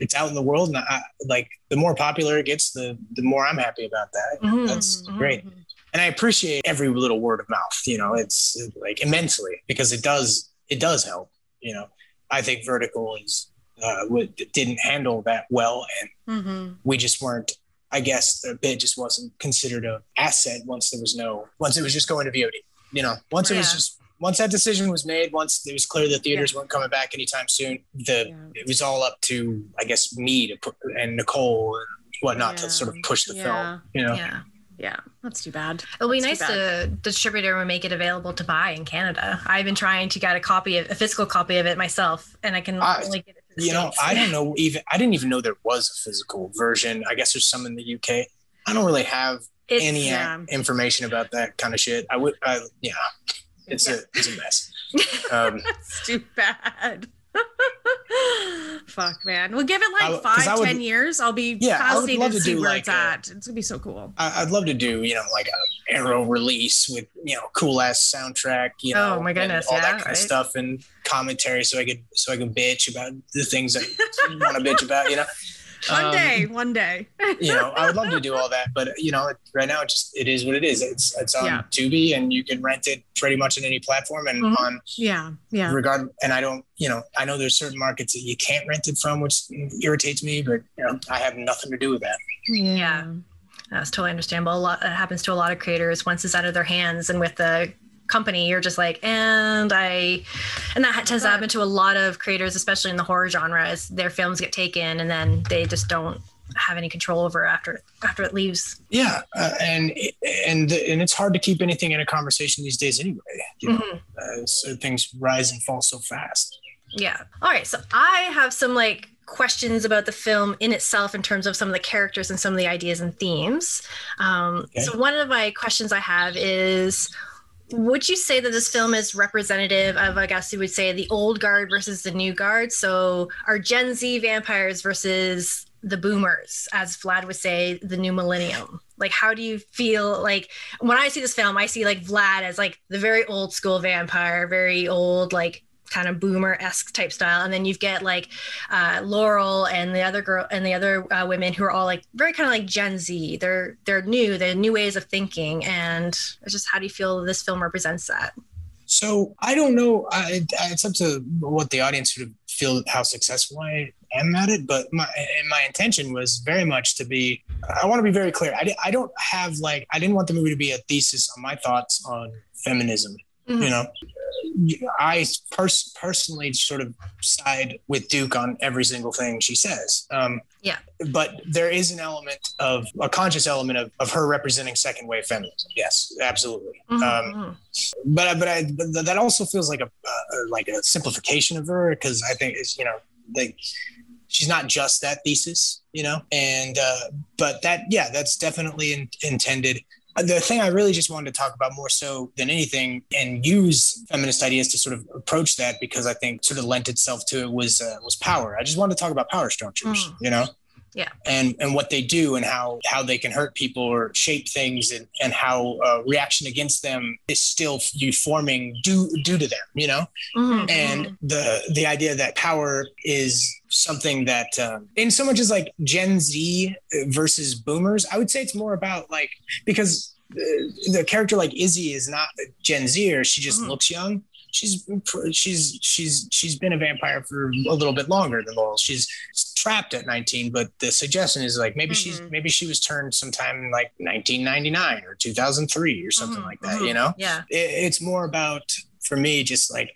It's out in the world, and I, like the more popular it gets, the the more I'm happy about that. Mhm. That's Mhm. great and I appreciate every little word of mouth. You know, it's like immensely because it does it does help. You know, I think vertical is uh, didn't handle that well, and Mhm. we just weren't. I guess the Bit just wasn't considered an asset once there was no once it was just going to VOD. You know, once it was just once that decision was made, once it was clear the theaters weren't coming back anytime soon, the Yeah. it was all up to I guess me to put and Nicole and whatnot Yeah. to sort of push the Yeah. film. You know, Yeah. Yeah, that's too bad. It'll be That's nice too to distributor would make it available to buy in Canada. I've been trying to get a copy of a physical copy of it myself, and I can I- only get it. To the you know i don't know even i didn't even know there was a physical version i guess there's some in the uk i don't really have It's, any uh, yeah. information about that kind of shit i would I, yeah it's a it's a mess um That's too bad. Fuck, man. We'll give it like w- 'cause five, would- ten years. I'll be Yeah, fascinated to see where like it's a- at. It's gonna be so cool. I, i'd love to do you know like a arrow release with you know cool ass soundtrack you oh know Oh, my goodness, all yeah, that kind right. of stuff and commentary so i could so i could bitch about the things i want to bitch about you know One Um, day, one day. you know, I would love to do all that, but you know, right now it just it is what it is. It's it's on Yeah. Tubi, and you can rent it pretty much on any platform, and Mhm. on yeah, yeah. regard. And I don't, you know, I know there's certain markets that you can't rent it from, which irritates me, but you know, I have nothing to do with that. Yeah. That's totally understandable. A lot that happens to a lot of creators once it's out of their hands, and with the company, you're just like, and I, and that tends to happen to a lot of creators, especially in the horror genre, is their films get taken and then they just don't have any control over after after it leaves. Yeah, uh, and and and it's hard to keep anything in a conversation these days anyway. You know, Mhm. uh, so things rise and fall so fast. Yeah. All right. So I have some like questions about the film in itself in terms of some of the characters and some of the ideas and themes. Um, Okay. So one of my questions I have is. Would you say that this film is representative of, I guess you would say, the old guard versus the new guard? So, are Gen Z vampires versus the boomers, as Vlad would say, the new millennium? Like, how do you feel like when I see this film? I see like Vlad as like the very old school vampire, very old, like kind of boomer esque type style, and then you've get like uh, Laurel and the other girl and the other uh, women who are all like very kind of like Gen Z. They're they're new, they're new ways of thinking, and it's just how do you feel this film represents that? So I don't know. I, it's up to what the audience of feel how successful I am at it. But my and my intention was very much to be. I want to be very clear. I, I don't have like I didn't want the movie to be a thesis on my thoughts on feminism. Mm-hmm. You know, I pers- personally sort of side with Duke on every single thing she says. Um, yeah. But there is an element of a conscious element of, of her representing second wave feminism. Yes, absolutely. Mm-hmm. Um, but but I but that also feels like a uh, like a simplification of her because I think is you know like she's not just that thesis, you know. And uh, but that yeah, that's definitely in, intended the thing I really just wanted to talk about more so than anything and use feminist ideas to sort of approach that because I think sort of lent itself to it was uh, was power. I just wanted to talk about power structures, mm. you know, yeah, and and what they do and how how they can hurt people or shape things and and how uh, reaction against them is still you forming due due to them, you know, mm-hmm. and the the idea that power is something that um, in so much as like gen z versus boomers i would say it's more about like because the, the character like izzy is not gen z or she just mm-hmm. looks young she's she's she's she's been a vampire for a little bit longer than laurel she's trapped at 19 but the suggestion is like maybe mm-hmm. she's maybe she was turned sometime in like 1999 or 2003 or something mm-hmm. like that you mm-hmm. know yeah it, it's more about for me just like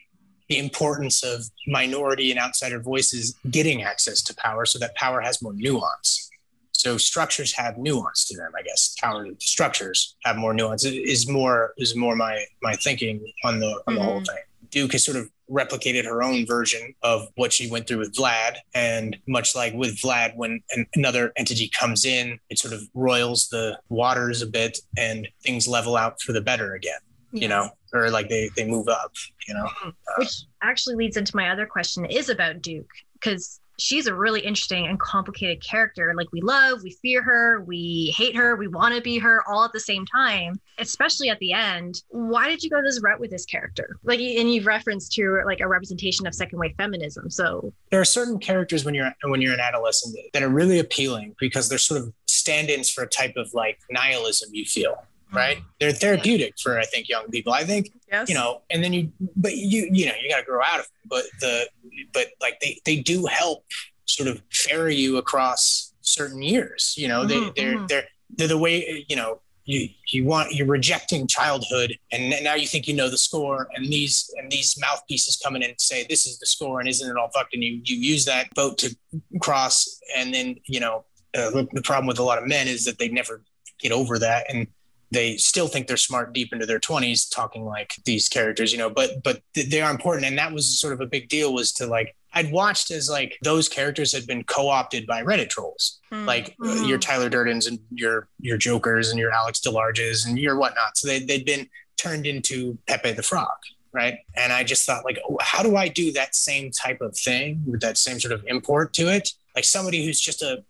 the importance of minority and outsider voices getting access to power so that power has more nuance. So structures have nuance to them, I guess. Counter structures have more nuance. It is more is more my my thinking on the on the mm-hmm. whole thing. Duke has sort of replicated her own version of what she went through with Vlad. And much like with Vlad, when an, another entity comes in, it sort of roils the waters a bit and things level out for the better again you know, or like they they move up, you know. Uh, Which actually leads into my other question is about Duke because she's a really interesting and complicated character. Like we love, we fear her, we hate her, we want to be her all at the same time, especially at the end. Why did you go this route with this character? Like and you've referenced to like a representation of second wave feminism. So there are certain characters when you're when you're an adolescent that are really appealing because they're sort of stand-ins for a type of like nihilism you feel right? They're therapeutic for I think young people. I think yes. you know, and then you, but you you know you got to grow out of it. But the but like they they do help sort of ferry you across certain years. You know, mm-hmm, they they're mm-hmm. they're they're the way you know you you want you're rejecting childhood and now you think you know the score and these and these mouthpieces come in and say this is the score and isn't it all fucked and you you use that boat to cross and then you know uh, the problem with a lot of men is that they never get over that and they still think they're smart deep into their 20s talking like these characters you know but but they are important and that was sort of a big deal was to like I'd watched as like those characters had been co-opted by Reddit trolls, mm. like mm. Uh, your Tyler Durdens and your your Jokers and your Alex DeLarges and your whatnot. So they they'd been turned into Pepe the Frog, right? And I just thought like, oh, how do I do that same type of thing with that same sort of import to it? Like somebody who's just a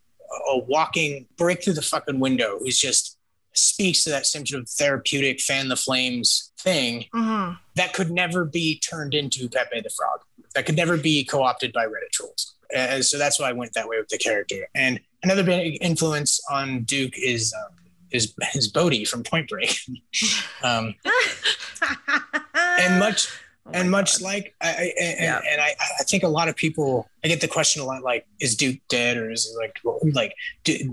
a walking break through the fucking window, who's just speaks to that same sort of therapeutic fan the flames thing mm-hmm. that could never be turned into Pepe the Frog. That could never be co-opted by Reddit trolls. So that's why I went that way with the character. And another big influence on Duke is um, is is Bodhi from Point Break. um, and much Oh and much God. like I, I and, yeah. and I, I think a lot of people I get the question a lot like is Duke dead or is it like like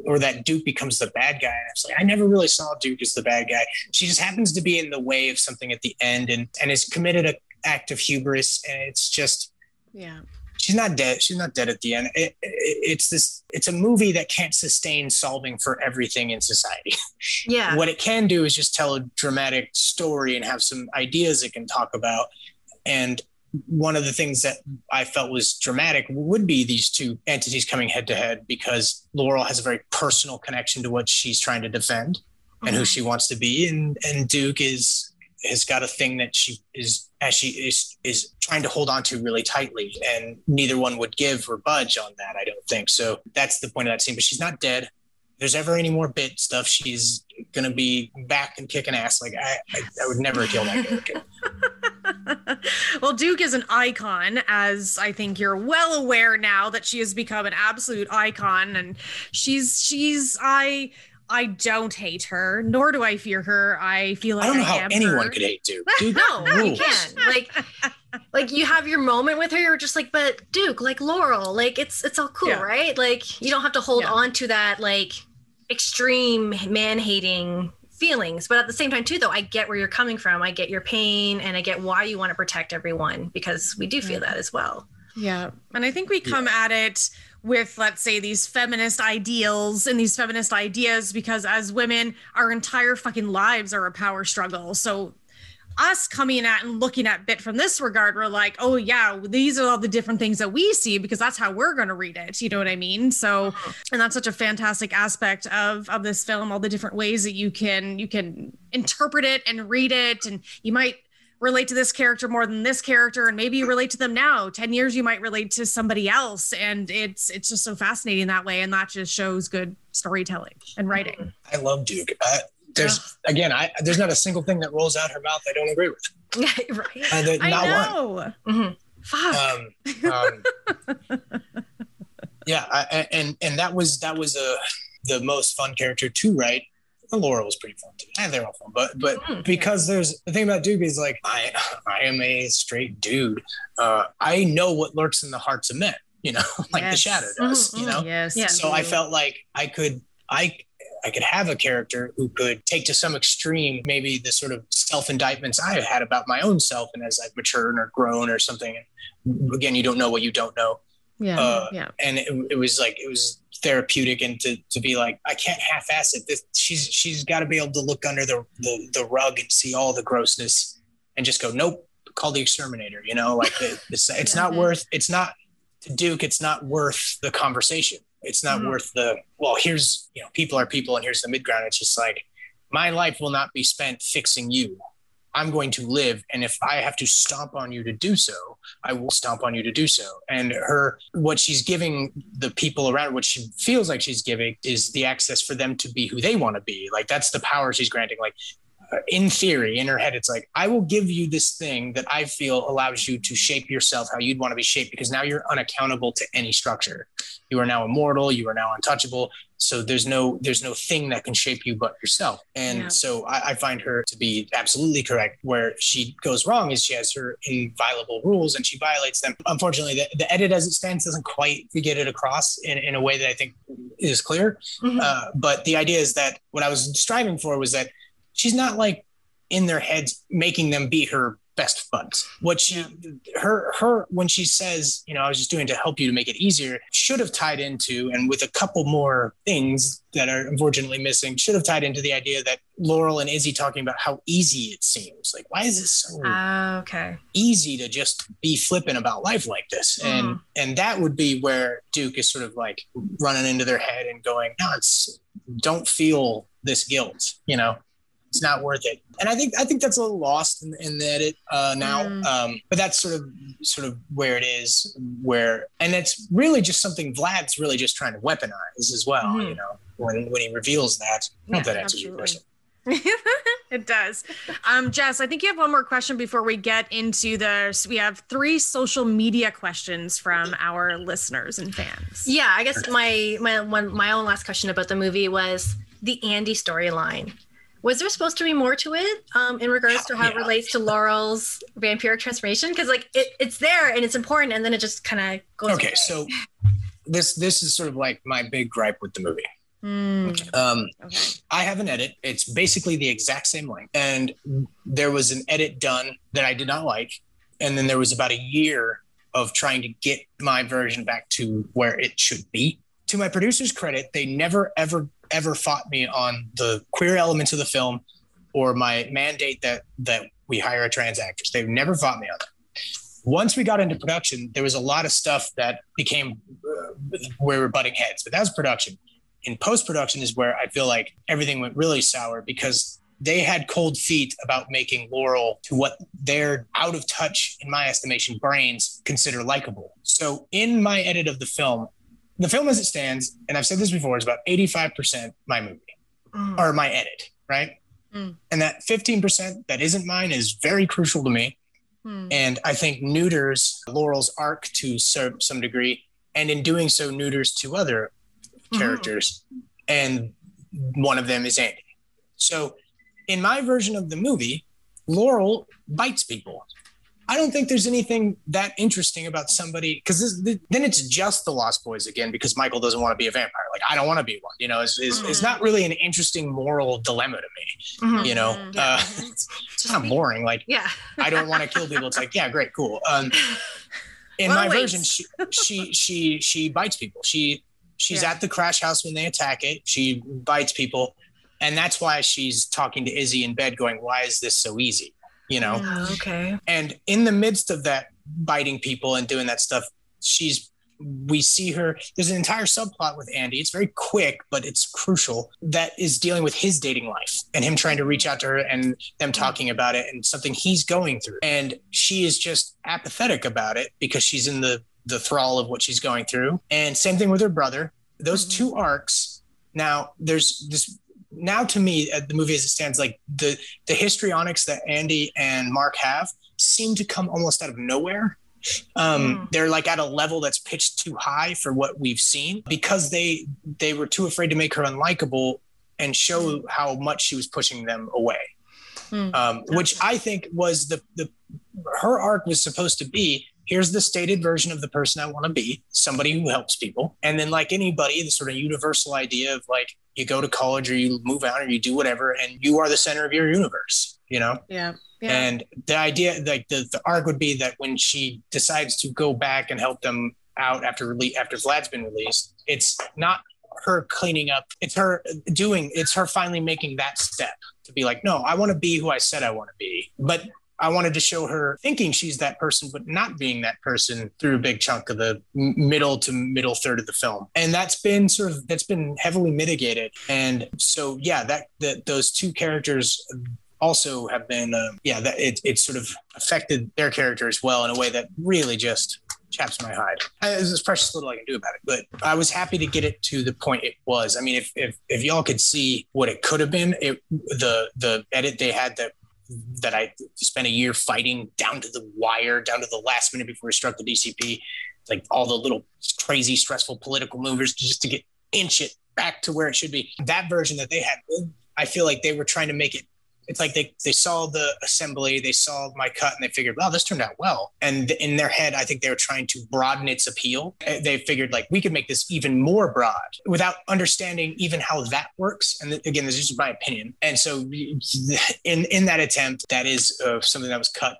or that Duke becomes the bad guy? And it's like I never really saw Duke as the bad guy. She just happens to be in the way of something at the end and and has committed an act of hubris and it's just yeah. she's not dead she's not dead at the end. It, it, it's this it's a movie that can't sustain solving for everything in society. Yeah. What it can do is just tell a dramatic story and have some ideas it can talk about and one of the things that I felt was dramatic would be these two entities coming head to head because Laurel has a very personal connection to what she's trying to defend mm-hmm. and who mm-hmm. she wants to be, and and Duke is has got a thing that she is as she is is trying to hold on to really tightly, and neither one would give or budge on that. I don't think so. That's the point of that scene. But she's not dead. If there's ever any more bit stuff, she's gonna be back and kicking ass. Like I, I, I would never kill that character. well, Duke is an icon, as I think you're well aware now that she has become an absolute icon, and she's she's I. I don't hate her, nor do I fear her. I feel like I don't know I how anyone her. could hate Duke. Duke no, no, you can't. Like, like you have your moment with her. You're just like, but Duke, like Laurel, like it's it's all cool, yeah. right? Like you don't have to hold yeah. on to that like extreme man hating feelings but at the same time too though i get where you're coming from. I get your pain and i get why you want to protect everyone because we do feel that as well. Yeah. And i think we come yeah. at it with let's say these feminist ideals and these feminist ideas because as women our entire fucking lives are a power struggle. So us coming at and looking at bit from this regard we're like oh yeah these are all the different things that we see because that's how we're going to read it. You know what i mean? So and that's such a fantastic aspect of of this film all the different ways that you can you can interpret it and read it. And you might relate to this character more than this character and maybe you relate to them now. 10 years you might relate to somebody else. And it's it's just so fascinating that way. And that just shows good storytelling and writing. I love duke there's yeah. again, I there's not a single thing that rolls out her mouth I don't agree with. right. Uh, I know. one. Mm-hmm. Fuck. Um, um, yeah, I, and and that was that was a uh, the most fun character to write. Laurel was pretty fun too. And they're all fun, but but mm-hmm. because there's the thing about Duke is like I I am a straight dude. Uh, I know what lurks in the hearts of men. You know, like yes. the shadow does. Mm-hmm. You know, yes. Yeah. So I felt like I could I I could have a character who could take to some extreme maybe the sort of self indictments I had about my own self, and as I've matured or grown or something. Again, you don't know what you don't know. Yeah, uh, yeah. And it, it, was like it was therapeutic, and to, to be like, I can't half-ass it. This, she's she's got to be able to look under the, the the rug and see all the grossness, and just go, nope, call the exterminator. You know, like it, it's it's not worth. It's not to Duke. It's not worth the conversation it's not mm-hmm. worth the well. Here's you know, people are people, and here's the mid ground. It's just like my life will not be spent fixing you. I'm going to live, and if I have to stomp on you to do so, I will stomp on you to do so. And her, what she's giving the people around, what she feels like she's giving, is the access for them to be who they want to be. Like that's the power she's granting. Like in theory, in her head, it's like, I will give you this thing that I feel allows you to shape yourself how you'd want to be shaped because now you're unaccountable to any structure. You are now immortal. You are now untouchable. So there's no there's no thing that can shape you but yourself. And yeah. so I, I, find her to be absolutely correct. Where she goes wrong is she has her inviolable rules and she violates them. Unfortunately, the, the edit as it stands doesn't quite get it across in, in a way that I think is clear. Mm-hmm. Uh, but the idea is that what I was striving for was that she's not like in their heads making them be her best buds. What she her her when she says, you know, I was just doing to help you to make it easier, should have tied into and with a couple more things that are unfortunately missing, should have tied into the idea that Laurel and Izzy talking about how easy it seems. Like, why is it so uh, okay easy to just be flippant about life like this? Mm. And and that would be where Duke is sort of like running into their head and going, no, it's don't feel this guilt, you know it's not worth it. And I think I think that's a little lost in, in the edit uh, now. Mm. Um, but that's sort of sort of where it is. Where and it's really just something Vlad's really just trying to weaponize as well. Mm. You know, when when he reveals that. Yeah, Not that answers your question. it does. Um, Jess, I think you have one more question before we get into the. We have three social media questions from our listeners and fans. Yeah, I guess my my one my own last question about the movie was the Andy storyline was there supposed to be more to it um, in regards to how yeah. it relates to Laurel's vampiric transformation? Because like it, it's there and it's important, and then it just kind of goes. Okay, away. so this this is sort of like my big gripe with the movie. Mm. Um, okay. I have an edit. It's basically the exact same length, and there was an edit done that I did not like, and then there was about a year of trying to get my version back to where it should be. To my producer's credit, they never ever ever fought me on the queer elements of the film or my mandate that that we hire a trans actress. They've never fought me on that. Once we got into production, there was a lot of stuff that became uh, where we were butting heads, but that was production. In post production is where I feel like everything went really sour because they had cold feet about making Laurel to what their out of touch, in my estimation, brains consider likable. So in my edit of the film, the film as it stands, and I've said this before, is about 85% my movie mm. or my edit, right? Mm. And that 15% that isn't mine is very crucial to me. Mm. And I think neuters Laurel's arc to some degree, and in doing so, neuters to other mm-hmm. characters. And one of them is Andy. So in my version of the movie, Laurel bites people. I don't think there's anything that interesting about somebody because then it's just the Lost Boys again because Michael doesn't want to be a vampire. Like I don't want to be one. You know, it's, it's, mm-hmm. it's, not really an interesting moral dilemma to me. Mm-hmm. You know, mm-hmm. yeah. uh, it's, it's kind of boring. Like yeah, I don't want to kill people. It's like yeah, great, cool. Um, in well, my wait. version, she she she she bites people. She she's yeah. at the crash house when they attack it. She bites people, and that's why she's talking to Izzy in bed, going, "Why is this so easy?" You know. Oh, okay. And in the midst of that biting people and doing that stuff, she's we see her there's an entire subplot with andy it's very quick but it's crucial that is dealing with his dating life and him trying to reach out to her and them talking about it and something he's going through and she is just apathetic about it because she's in the the thrall of what she's going through and same thing with her brother those mm-hmm. two arcs now there's this now to me uh, the movie as it stands like the the histrionics that andy and mark have seem to come almost out of nowhere um, mm. they're like at a level that's pitched too high for what we've seen because they they were too afraid to make her unlikable and show how much she was pushing them away mm. um, which i think was the the her arc was supposed to be here's the stated version of the person I want to be, somebody who helps people. And then, like anybody, the sort of universal idea of like you go to college or you move out or you do whatever, and you are the center of your universe, you know? Yeah. yeah. And the idea, like the, the arc would be that when she decides to go back and help them out after release, after Vlad's been released, it's not her cleaning up, it's her doing, it's her finally making that step to be like, no, I want to be who I said I want to be. But I wanted to show her thinking she's that person, but not being that person through a big chunk of the middle to middle third of the film. And that's been sort of, that's been heavily mitigated. And so, yeah, that, that those two characters also have been, uh, yeah, that it, it sort of affected their character as well in a way that really just chaps my hide. There's precious little I can do about it, but I was happy to get it to the point it was. I mean, if if, if y'all could see what it could have been, it the the edit they had that that I spent a year fighting down to the wire, down to the last minute before we struck the DCP, like all the little crazy, stressful political movers just to get inch it back to where it should be. That version that they had, I feel like they were trying to make it it's like they, they saw the assembly, they saw my cut, and they figured, wow, this turned out well. And in their head, I think they were trying to broaden its appeal. They figured, like, we could make this even more broad without understanding even how that works. And again, this is just my opinion. And so, in in that attempt, that is uh, something that was cut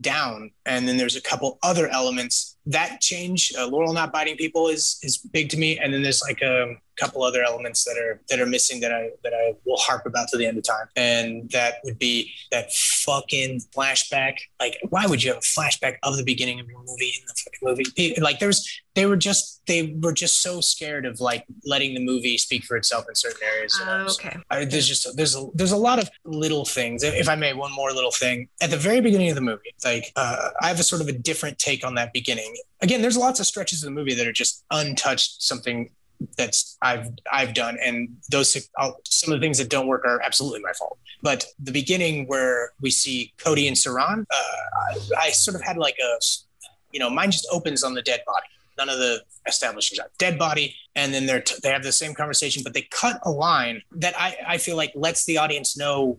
down. And then there's a couple other elements that change. Uh, Laurel not biting people is is big to me. And then there's like a couple other elements that are that are missing that I that I will harp about to the end of time. And that would be that fucking flashback. Like, why would you have a flashback of the beginning of your movie in the fucking movie? Like, there's they were just they were just so scared of like letting the movie speak for itself in certain areas. Uh, okay. I, there's just there's a there's a lot of little things. If I may, one more little thing at the very beginning of the movie, like uh, I have a sort of a different take on that beginning. Again, there's lots of stretches of the movie that are just untouched. Something that's I've I've done, and those I'll, some of the things that don't work are absolutely my fault. But the beginning where we see Cody and Saran, uh, I, I, sort of had like a, you know, mine just opens on the dead body. None of the establishing shots, dead body, and then they're t- they have the same conversation, but they cut a line that I I feel like lets the audience know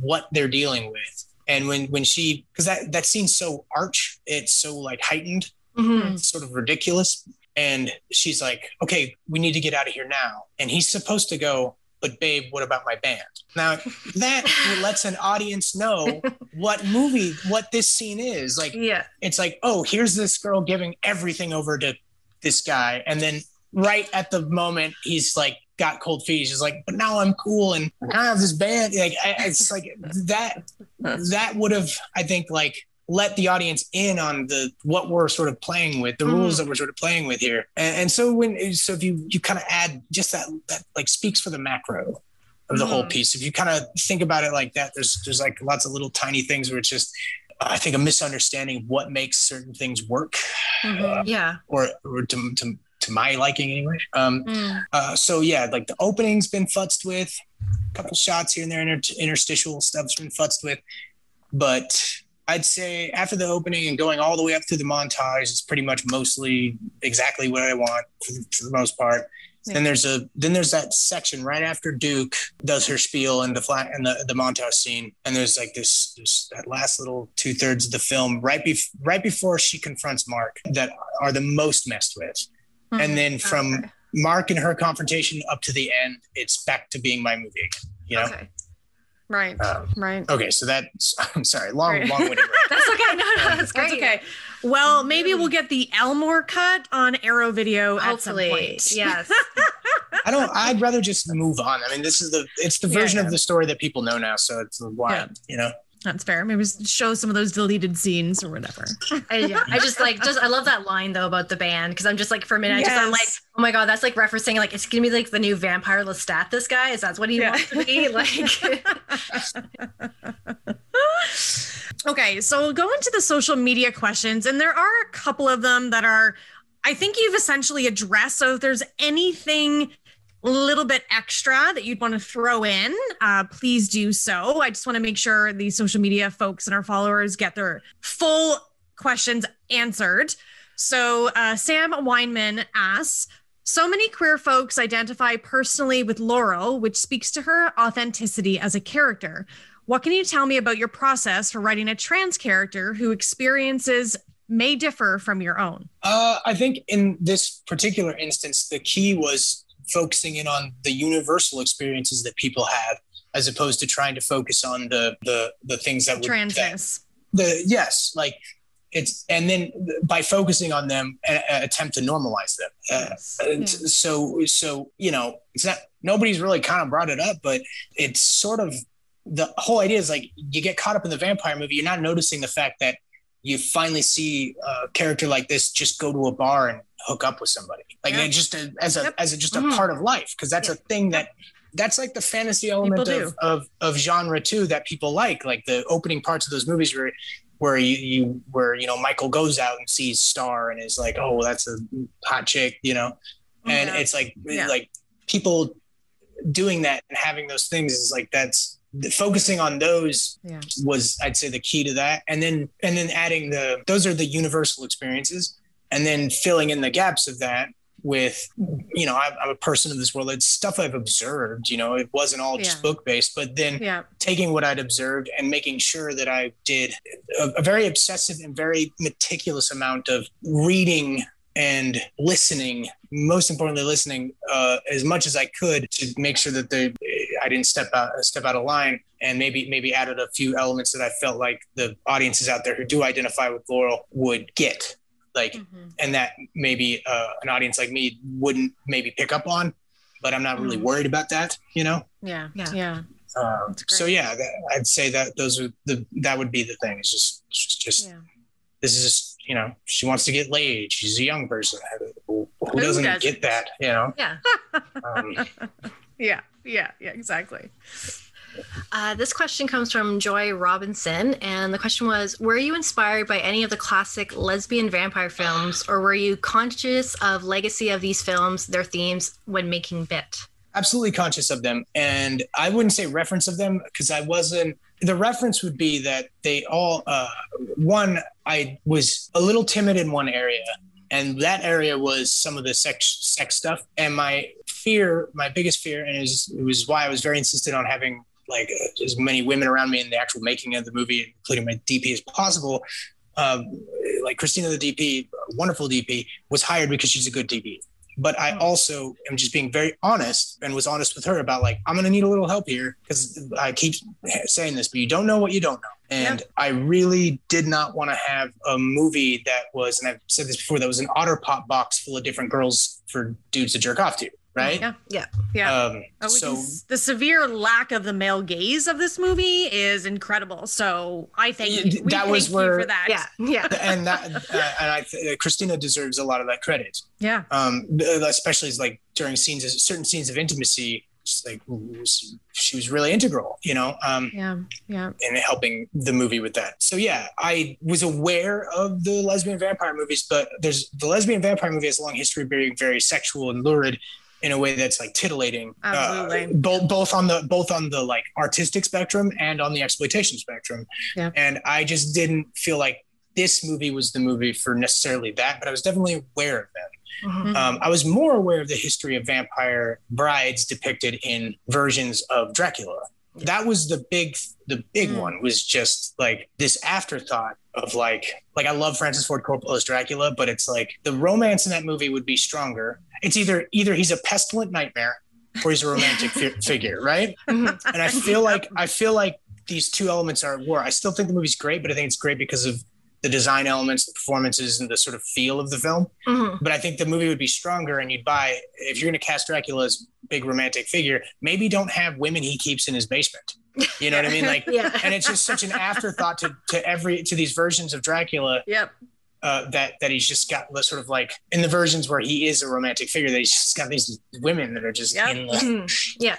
what they're dealing with. And when when she because that that scene's so arch, it's so like heightened, mm-hmm. it's sort of ridiculous and she's like, okay, we need to get out of here now. And he's supposed to go, but babe, what about my band? Now that lets an audience know what movie, what this scene is. Like, yeah, it's like, oh, here's this girl giving everything over to this guy. And then right at the moment, he's like, got cold feet. He's like, but now I'm cool and I have this band. Like, it's like that, that would have, I think, like, let the audience in on the what we're sort of playing with the mm. rules that we're sort of playing with here and, and so when so if you you kind of add just that that like speaks for the macro of the mm. whole piece if you kind of think about it like that there's there's like lots of little tiny things where it's just I think a misunderstanding of what makes certain things work. Mm-hmm. Uh, yeah. Or, or to, to, to my liking anyway. Um, mm. uh, so yeah, like the opening's been futzed with, a couple shots here and there, inter- interstitial stuff's been futzed with, but I'd say after the opening and going all the way up through the montage, it's pretty much mostly exactly what I want for, for the most part. Then there's a then there's that section right after Duke does her spiel and the flat and the the montage scene, and there's like this, this that last little two thirds of the film right bef- right before she confronts Mark that are the most messed with, Mhm. and then from Okay. Mark and her confrontation up to the end, it's back to being my movie. You know. Okay. Right. Um, right. Okay, so that's I'm sorry, long Right. long winded. That's okay. No, no, that's great. That's okay. Well, maybe we'll get the Elmore cut on Arrow Video at some point. yes. I don't. I'd rather just move on. I mean, this is the it's the Yeah, version yeah. of the story that people know now, so it's why Yeah. you know. That's fair. Maybe show some of those deleted scenes or whatever. I, yeah, I just like just I love that line though about the band because I'm just like for a minute I just I'm like oh my god that's like referencing like it's gonna be like the new vampire Lestat this guy is that's what he Yeah. wants to be like Okay, so we'll go into the social media questions, and there are a couple of them that are, I think you've essentially addressed. So if there's anything little bit extra that you'd want to throw in, uh, please do so. I just want to make sure the social media folks and our followers get their full questions answered. So uh, Sam Weinman asks, so many queer folks identify personally with Laurel, which speaks to her authenticity as a character. What can you tell me about your process for writing a trans character who experiences may differ from your own? Uh, I think in this particular instance, the key was focusing in on the universal experiences that people have, as opposed to trying to focus on the the the things that would Transness. the yes, like it's and then by focusing on them, a, a- attempt to normalize them. Uh, Yes. Uh, Yeah. so so you know it's not nobody's really kind of brought it up but it's sort of the whole idea is like you get caught up in the vampire movie you're not noticing the fact that you finally see a character like this just go to a bar and hook up with somebody like Yeah. just a, as a Yep. as a, just a Mhm. part of life because that's a thing that that's like the fantasy element of, of of genre too that people like like the opening parts of those movies where where you, you where you know Michael goes out and sees Star and is like oh that's a hot chick you know and Yeah. it's like Yeah. like people doing that and having those things is like that's the focusing on those Yeah. was i'd say the key to that and then and then adding the those are the universal experiences and then filling in the gaps of that with you know I'm, a person of this world it's stuff i've observed you know it wasn't all just Yeah. book based but then Yeah. taking what I'd observed and making sure that I did a, a very obsessive and very meticulous amount of reading and listening. Most importantly, listening uh, as much as I could to make sure that the I didn't step out step out of line, and maybe maybe added a few elements that I felt like the audiences out there who do identify with Laurel would get. Like Mhm. and that maybe uh, an audience like me wouldn't maybe pick up on, but I'm not really Mhm. worried about that, you know. Yeah. Yeah. Yeah. Um, so yeah, that, I'd say that those are the that would be the thing. It's just it's just Yeah. this is just you know she wants to get laid. She's a young person. Who, who doesn't, doesn't? get that? You know. yeah Um, Yeah. Yeah. Yeah. Exactly. Uh, this question comes from Joy Robinson, and the question was: Were you inspired by any of the classic lesbian vampire films, or were you conscious of legacy of these films, their themes, when making Bit? absolutely conscious of them, and I wouldn't say reference of them because I wasn't. The reference would be that they all. Uh, one, I was a little timid in one area, and that area was some of the sex sex stuff. And my fear, my biggest fear, and it was, it was why I was very insistent on having like uh, as many women around me in the actual making of the movie, including my DP as possible. Um, like Christina, the DP, wonderful DP, was hired because she's a good DP. But I Hmm. also am just being very honest and was honest with her about like I'm going to need a little help here because I keep saying this, but you don't know what you don't know. And I really did not want to have a movie that was, and I've said this before, that was an otter pop box full of different girls for dudes to jerk off to, right? Yeah. Yeah. Yeah. Um, Oh, so can the severe lack of the male gaze of this movie is incredible. So I thank you. We that was where- for that. Yeah, yeah. and that uh, and I th- Christina deserves a lot of that credit. Yeah. Um, especially like during scenes, certain scenes of intimacy, just like was, she was really integral, you know, um, Yeah. Yeah. in helping the movie with that. So yeah, I was aware of the lesbian vampire movies, but there's the lesbian vampire movie has a long history of being very sexual and lurid in a way that's like titillating. uh, both both on the both on the like artistic spectrum and on the exploitation spectrum. Yeah. And I just didn't feel like this movie was the movie for necessarily that, but I was definitely aware of them. Mhm. Um, I was more aware of the history of vampire brides depicted in versions of Dracula. That was the big, the big Mm. one was just like this afterthought of like, like I love Francis Ford Coppola's Dracula, but it's like the romance in that movie would be stronger. It's either either he's a pestilent nightmare or he's a romantic fi- figure, right? Mhm. And I feel like I feel like these two elements are at war. I still think the movie's great, but I think it's great because of the design elements, the performances, and the sort of feel of the film Mhm. but I think the movie would be stronger and you'd buy if you're going to cast Dracula as big romantic figure, maybe don't have women he keeps in his basement. You know what I mean? Like, Yeah. and it's just such an afterthought to, to every to these versions of Dracula Yep. Uh, that that he's just got sort of like in the versions where he is a romantic figure that he's just got these women that are just Yep. in the, Mhm. Yeah.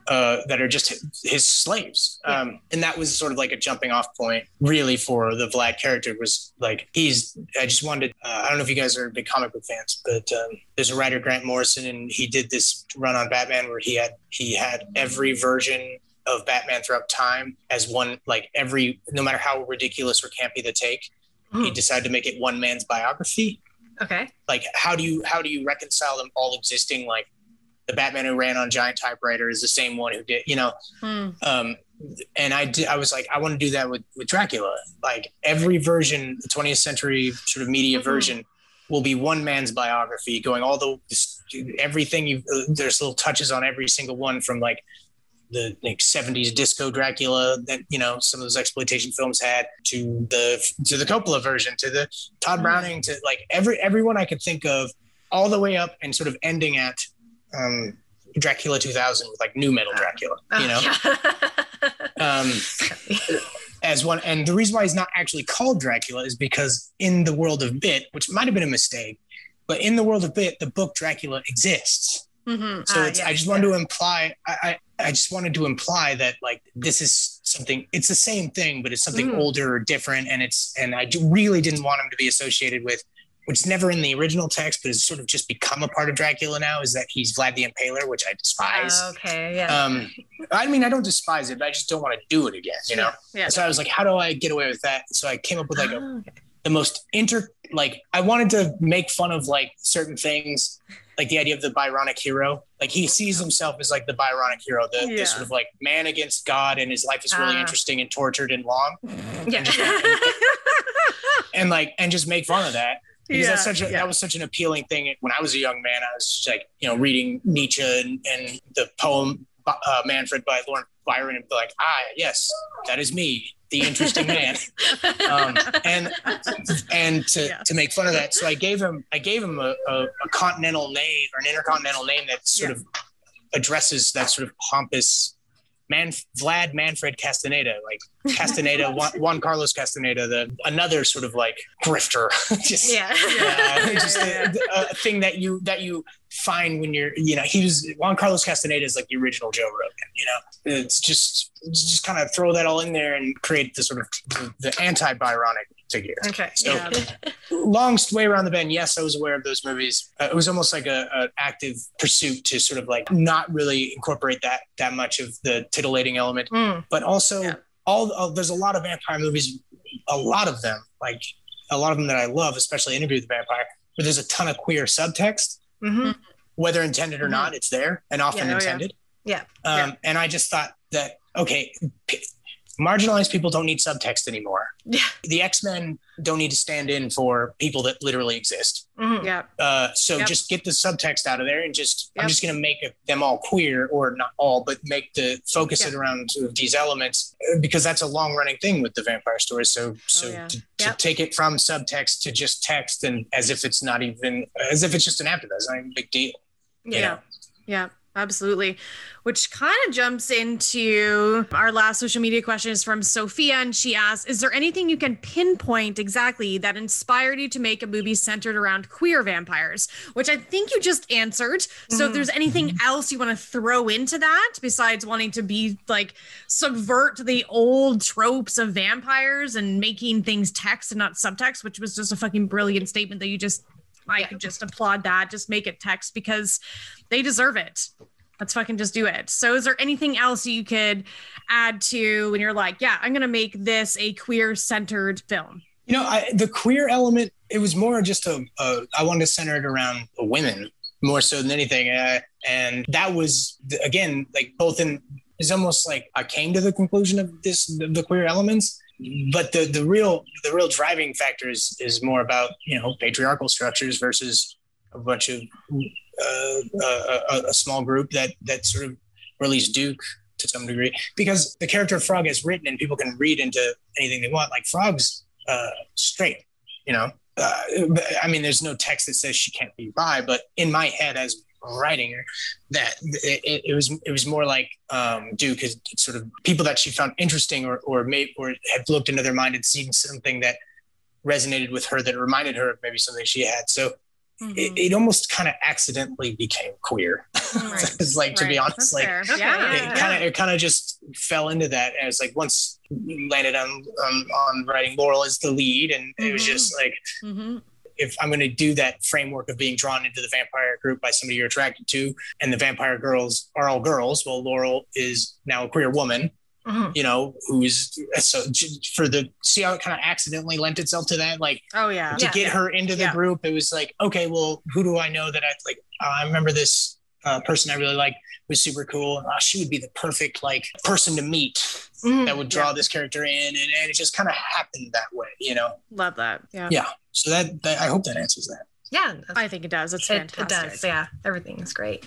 uh, that are just his, slaves. Um, and that was sort of like a jumping off point, really, for the Vlad character. Was like he's. I just wanted. Uh, I don't know if you guys are big comic book fans, but um, there's a writer Grant Morrison, and he did this run on Batman where he had he had every version of Batman throughout time as one like every no matter how ridiculous or campy the take, he Mhm. decided to make it one man's biography Okay. like how do you how do you reconcile them all existing like the batman who ran on giant typewriter is the same one who did you know Hmm. um and i did i was like i want to do that with with dracula like every version the 20th century sort of media Mhm. version will be one man's biography going all the everything you there's little touches on every single one from like the like 70s disco Dracula that you know some of those exploitation films had to the to the Coppola version to the Tod Mhm. Browning to like every everyone I could think of all the way up and sort of ending at um Dracula 2000 with like new metal Dracula you know um as one and the reason why he's not actually called Dracula is because in the world of Bit which might have been a mistake but in the world of Bit the book Dracula exists Mhm. so Ah, it's, I just wanted to imply, I, I, I just wanted to imply that like this is something. It's the same thing, but it's something Mhm. older or different, and it's and I really didn't want him to be associated with, which is never in the original text, but has sort of just become a part of Dracula now. Is that he's Vlad the Impaler, which I despise. okay. Yeah. Um, I mean, I don't despise it, but I just don't want to do it again. You know. Yeah. So I was like, how do I get away with that? So I came up with like a Oh, the most inter like I wanted to make fun of like certain things, like the idea of the Byronic hero. Like he sees himself as like the Byronic hero, the, the sort of like man against God, and his life is really Ah. interesting and tortured and long, Yeah. and like and just make fun of that. Because that's such a yeah. that was such an appealing thing when I was a young man. I was just like you know reading Nietzsche and, and the poem uh, Manfred by Lawrence Byron and be like ah yes that is me the interesting man um, and and to, Yeah. to make fun of that, so I gave him I gave him a, a, a continental name or an intercontinental name that sort Yeah. of addresses that sort of pompous man Vlad Manfred Castaneda, like Castaneda Juan, Juan Carlos Castaneda, the another sort of like grifter, just yeah. uh, just a, a thing that you that you find when you're you know he was Juan Carlos Castaneda is like the original Joe Rogan, you know? It's just just kind of throw that all in there and create the sort of the, the anti-Byronic figure. Okay. So- yeah. Long way around the bend. Yes, I was aware of those movies. Uh, it was almost like a, a active pursuit to sort of like not really incorporate that that much of the titillating element, Mm. but also Yeah. all there's a lot of vampire movies, a lot of them, like a lot of them that I love, especially Interview with the Vampire, where there's a ton of queer subtext, Mhm. whether intended or Mhm. not, it's there and often Yeah, oh, yeah. intended. Yeah. Um, Yeah. And I just thought that okay, p- marginalized people don't need subtext anymore. Yeah. The X Men don't need to stand in for people that literally exist. Mhm. Yeah. Uh, so Yep. just get the subtext out of there and just I'm just going to make them all queer or not all, but make the focus it around these elements uh, because that's a long running thing with the vampire stories. So so Oh, yeah. to, to Yep. take it from subtext to just text and as if it's not even as if it's just an afterthought, it's not even a big deal. you Yeah. know? Yeah, absolutely. Which kind of jumps into our last social media question is from Sophia, and she asks Is there anything you can pinpoint exactly that inspired you to make a movie centered around queer vampires? Which I think you just answered. So, if Mhm. there's anything else you want to throw into that besides wanting to be like subvert the old tropes of vampires and making things text and not subtext, which was just a fucking brilliant statement that you just, I could just applaud that. Just make it text because they deserve it. Let's fucking just do it. So, is there anything else you could add to when you're like, yeah, I'm going to make this a queer centered film? You know, I, the queer element, it was more just a, a I wanted to center it around women more so than anything. Uh, and that was, again, like both in, it's almost like I came to the conclusion of this, the, the queer elements. But the, the real the real driving factor is is more about you know patriarchal structures versus a bunch of uh, a, a, a small group that that sort of released Duke to some degree because the character of Frog is written and people can read into anything they want. Like Frog's uh, straight, you know. Uh, I mean, there's no text that says she can't be bi, but in my head, as writing her, that it, it, was it was more like um, Duke is sort of people that she found interesting or or made or had looked into their mind and seen something that resonated with her that reminded her of maybe something she had. So Mm-hmm. It, it, almost kind of accidentally became queer. Right. it's like to right. be honest, That's like yeah. it kind of it kind of just fell into that. And it's like once landed on, on on writing Laurel as the lead, and mm-hmm. it was just mm-hmm. like mm-hmm. If I'm going to do that framework of being drawn into the vampire group by somebody you're attracted to, and the vampire girls are all girls, well, Laurel is now a queer woman mm-hmm. you know, who's so for the see how it kind of accidentally lent itself to that, like oh yeah, to yeah. get her into the yeah. group, it was like okay, well, who do I know that I like? Uh, I remember this uh, person I really like was super cool. Uh, she would be the perfect like person to meet mm, that would draw yeah. this character in, and, and it just kind of happened that way, you know. Love that. Yeah. Yeah. So that, that I hope that answers that. Yeah, I think it does. It's fantastic. It, it does. Yeah, everything's great.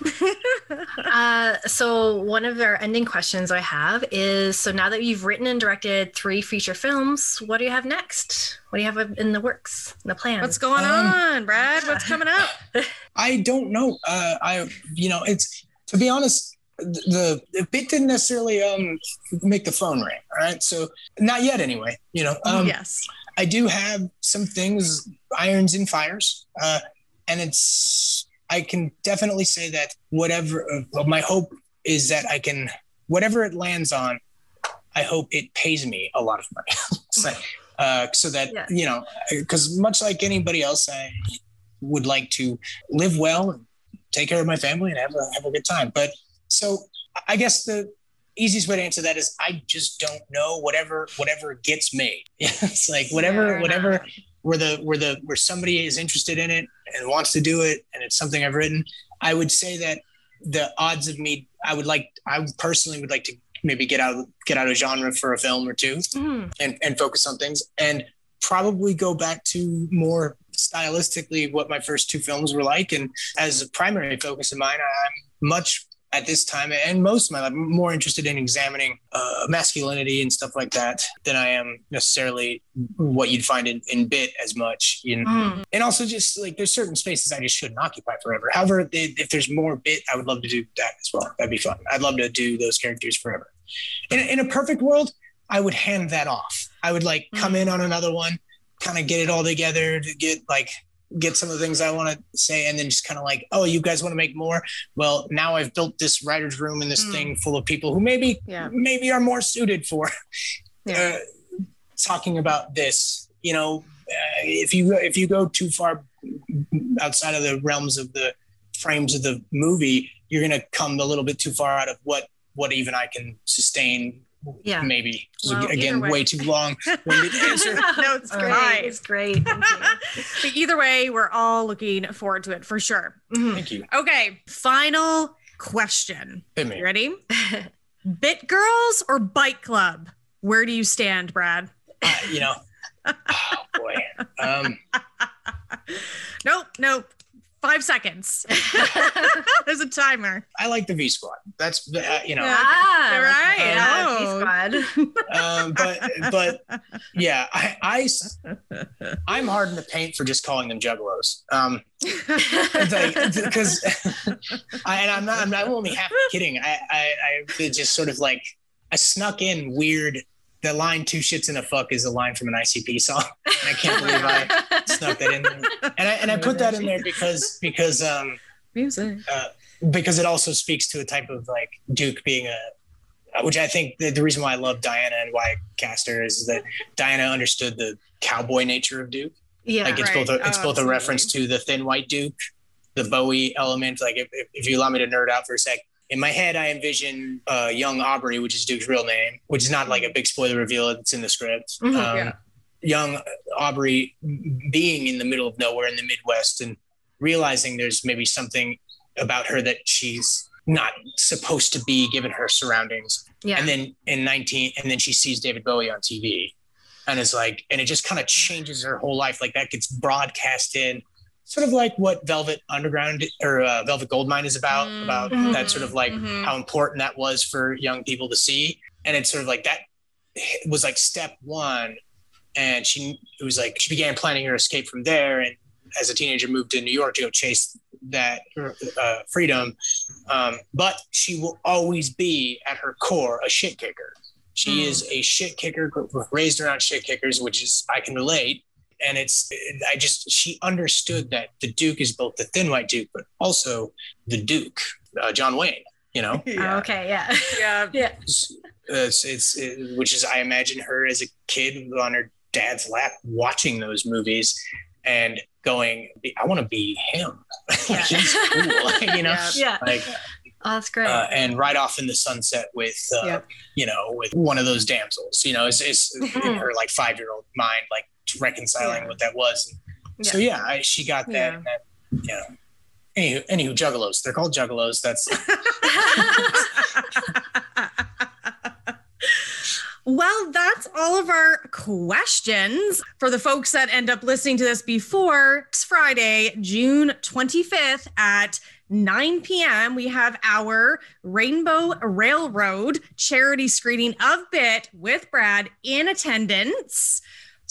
uh, so one of our ending questions I have is: so now that you've written and directed three feature films, what do you have next? What do you have in the works, in the plan? What's going um, on, Brad? What's coming up? I don't know. Uh, I, you know, it's to be honest, the, the bit didn't necessarily um make the phone ring. All right, so not yet, anyway. You know. Um, yes. I do have some things, irons and fires, uh, and it's. I can definitely say that whatever uh, my hope is that I can whatever it lands on, I hope it pays me a lot of money, so, uh, so that yeah. you know, because much like anybody else, I would like to live well, and take care of my family, and have a have a good time. But so I guess the easiest way to answer that is I just don't know whatever whatever gets made. it's like whatever whatever where the where the where somebody is interested in it and wants to do it and it's something I've written. I would say that the odds of me I would like I personally would like to maybe get out get out of genre for a film or 2 mm. and and focus on things and probably go back to more stylistically what my first two films were like and as a primary focus of mine I'm much at this time and most of my life I'm more interested in examining uh, masculinity and stuff like that than I am necessarily what you'd find in, in bit as much you know mm. and also just like there's certain spaces I just shouldn't occupy forever. However if there's more bit I would love to do that as well. That'd be fun. I'd love to do those characters forever. In, in a perfect world I would hand that off. I would like come mm. in on another one kind of get it all together to get like get some of the things I want to say, and then just kind of like, oh, you guys want to make more? Well, now I've built this writer's room and this mm. thing full of people who maybe yeah. maybe are more suited for yeah. uh, talking about this. You know, uh, if you if you go too far outside of the realms of the frames of the movie, you're going to come a little bit too far out of what what even I can sustain yeah. Maybe. Well, again way. way. too long winded answer. No it's great. right. it's great. Either way we're all looking forward to it for sure. Mm-hmm. thank you. Okay final question. You ready? Bit girls or bike club? Where do you stand brad? Uh, you know oh boy. Um nope nope Five seconds. There's a timer. I like the V Squad. That's uh, you know. Ah, right. Uh, V Squad. um, but but yeah, I, I I'm hard in the paint for just calling them juggalos. Um, because I, and I'm not I'm not only half kidding. I I, I just sort of like I snuck in weird the line two shits in a fuck is a line from an ICP song. I can't believe I snuck that in there. And I and I put that in there because because um music. Uh, because it also speaks to a type of like Duke being a which I think the, the reason why I love Diana and why I cast her is that Diana understood the cowboy nature of Duke. Yeah, like it's right. both a, it's oh, both absolutely. a reference to the thin white Duke, the Bowie element. Like if, if you allow me to nerd out for a sec, in my head, I envision uh, young Aubrey, which is Duke's real name, which is not like a big spoiler reveal. It's in the script. Mm-hmm, um, yeah. young Aubrey being in the middle of nowhere in the Midwest and realizing there's maybe something about her that she's not supposed to be given her surroundings. Yeah. And then in 19, and then she sees David Bowie on TV and is like, and it just kind of changes her whole life. Like that gets broadcast in sort of like what Velvet Underground or uh, Velvet Goldmine is about, Mm. about Mhm. that sort of like Mhm. how important that was for young people to see. And it's sort of like that was like step one. And she, it was like she began planning her escape from there. And as a teenager, moved to New York to go chase that uh, freedom. Um, but she will always be at her core a shit kicker. She Mm. is a shit kicker, raised around shit kickers, which is I can relate. And it's I just she understood that the Duke is both the thin white Duke, but also the Duke, uh, John Wayne. You know, Oh, okay. Yeah. Yeah. yeah. it's, it's, it's it, which is I imagine her as a kid on her dad's lap watching those movies and going, I want to be him. Yeah. like, he's cool, you know. Yeah. Yeah. Like Oh, that's great. uh, and right off in the sunset with uh, Yeah. you know with one of those damsels you know is, is in her like five year old mind like reconciling Yeah. what that was so yeah I, she got that Yeah. and that you know anywho, anywho juggalos they're called juggalos that's Well, that's all of our questions. For the folks that end up listening to this before it's Friday, June 25th at 9 p.m., we have our Rainbow Railroad charity screening of Bit with Brad in attendance.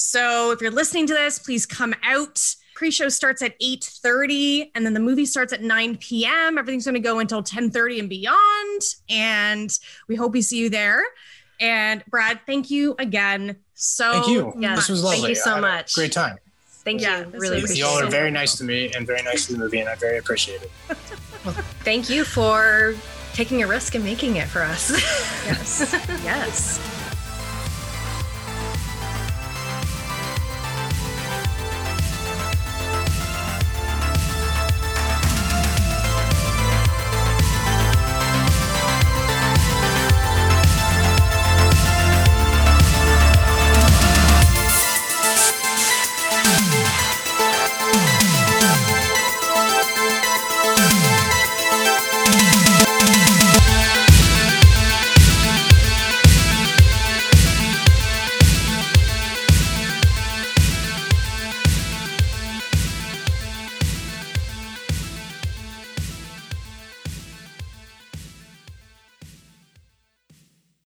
So if you're listening to this, please come out. Pre-show starts at 8:30 and then the movie starts at 9 p.m. Everything's going to go until 10:30 and beyond. And we hope we see you there. And Brad, thank you again. So thank you Yes, this was lovely. thank you so I much. great time Thank Yeah, you. this Really was- appreciate y'all are very nice to me and very nice to the movie and I very appreciate it Thank you for taking a risk and making it for us. Yes. yes.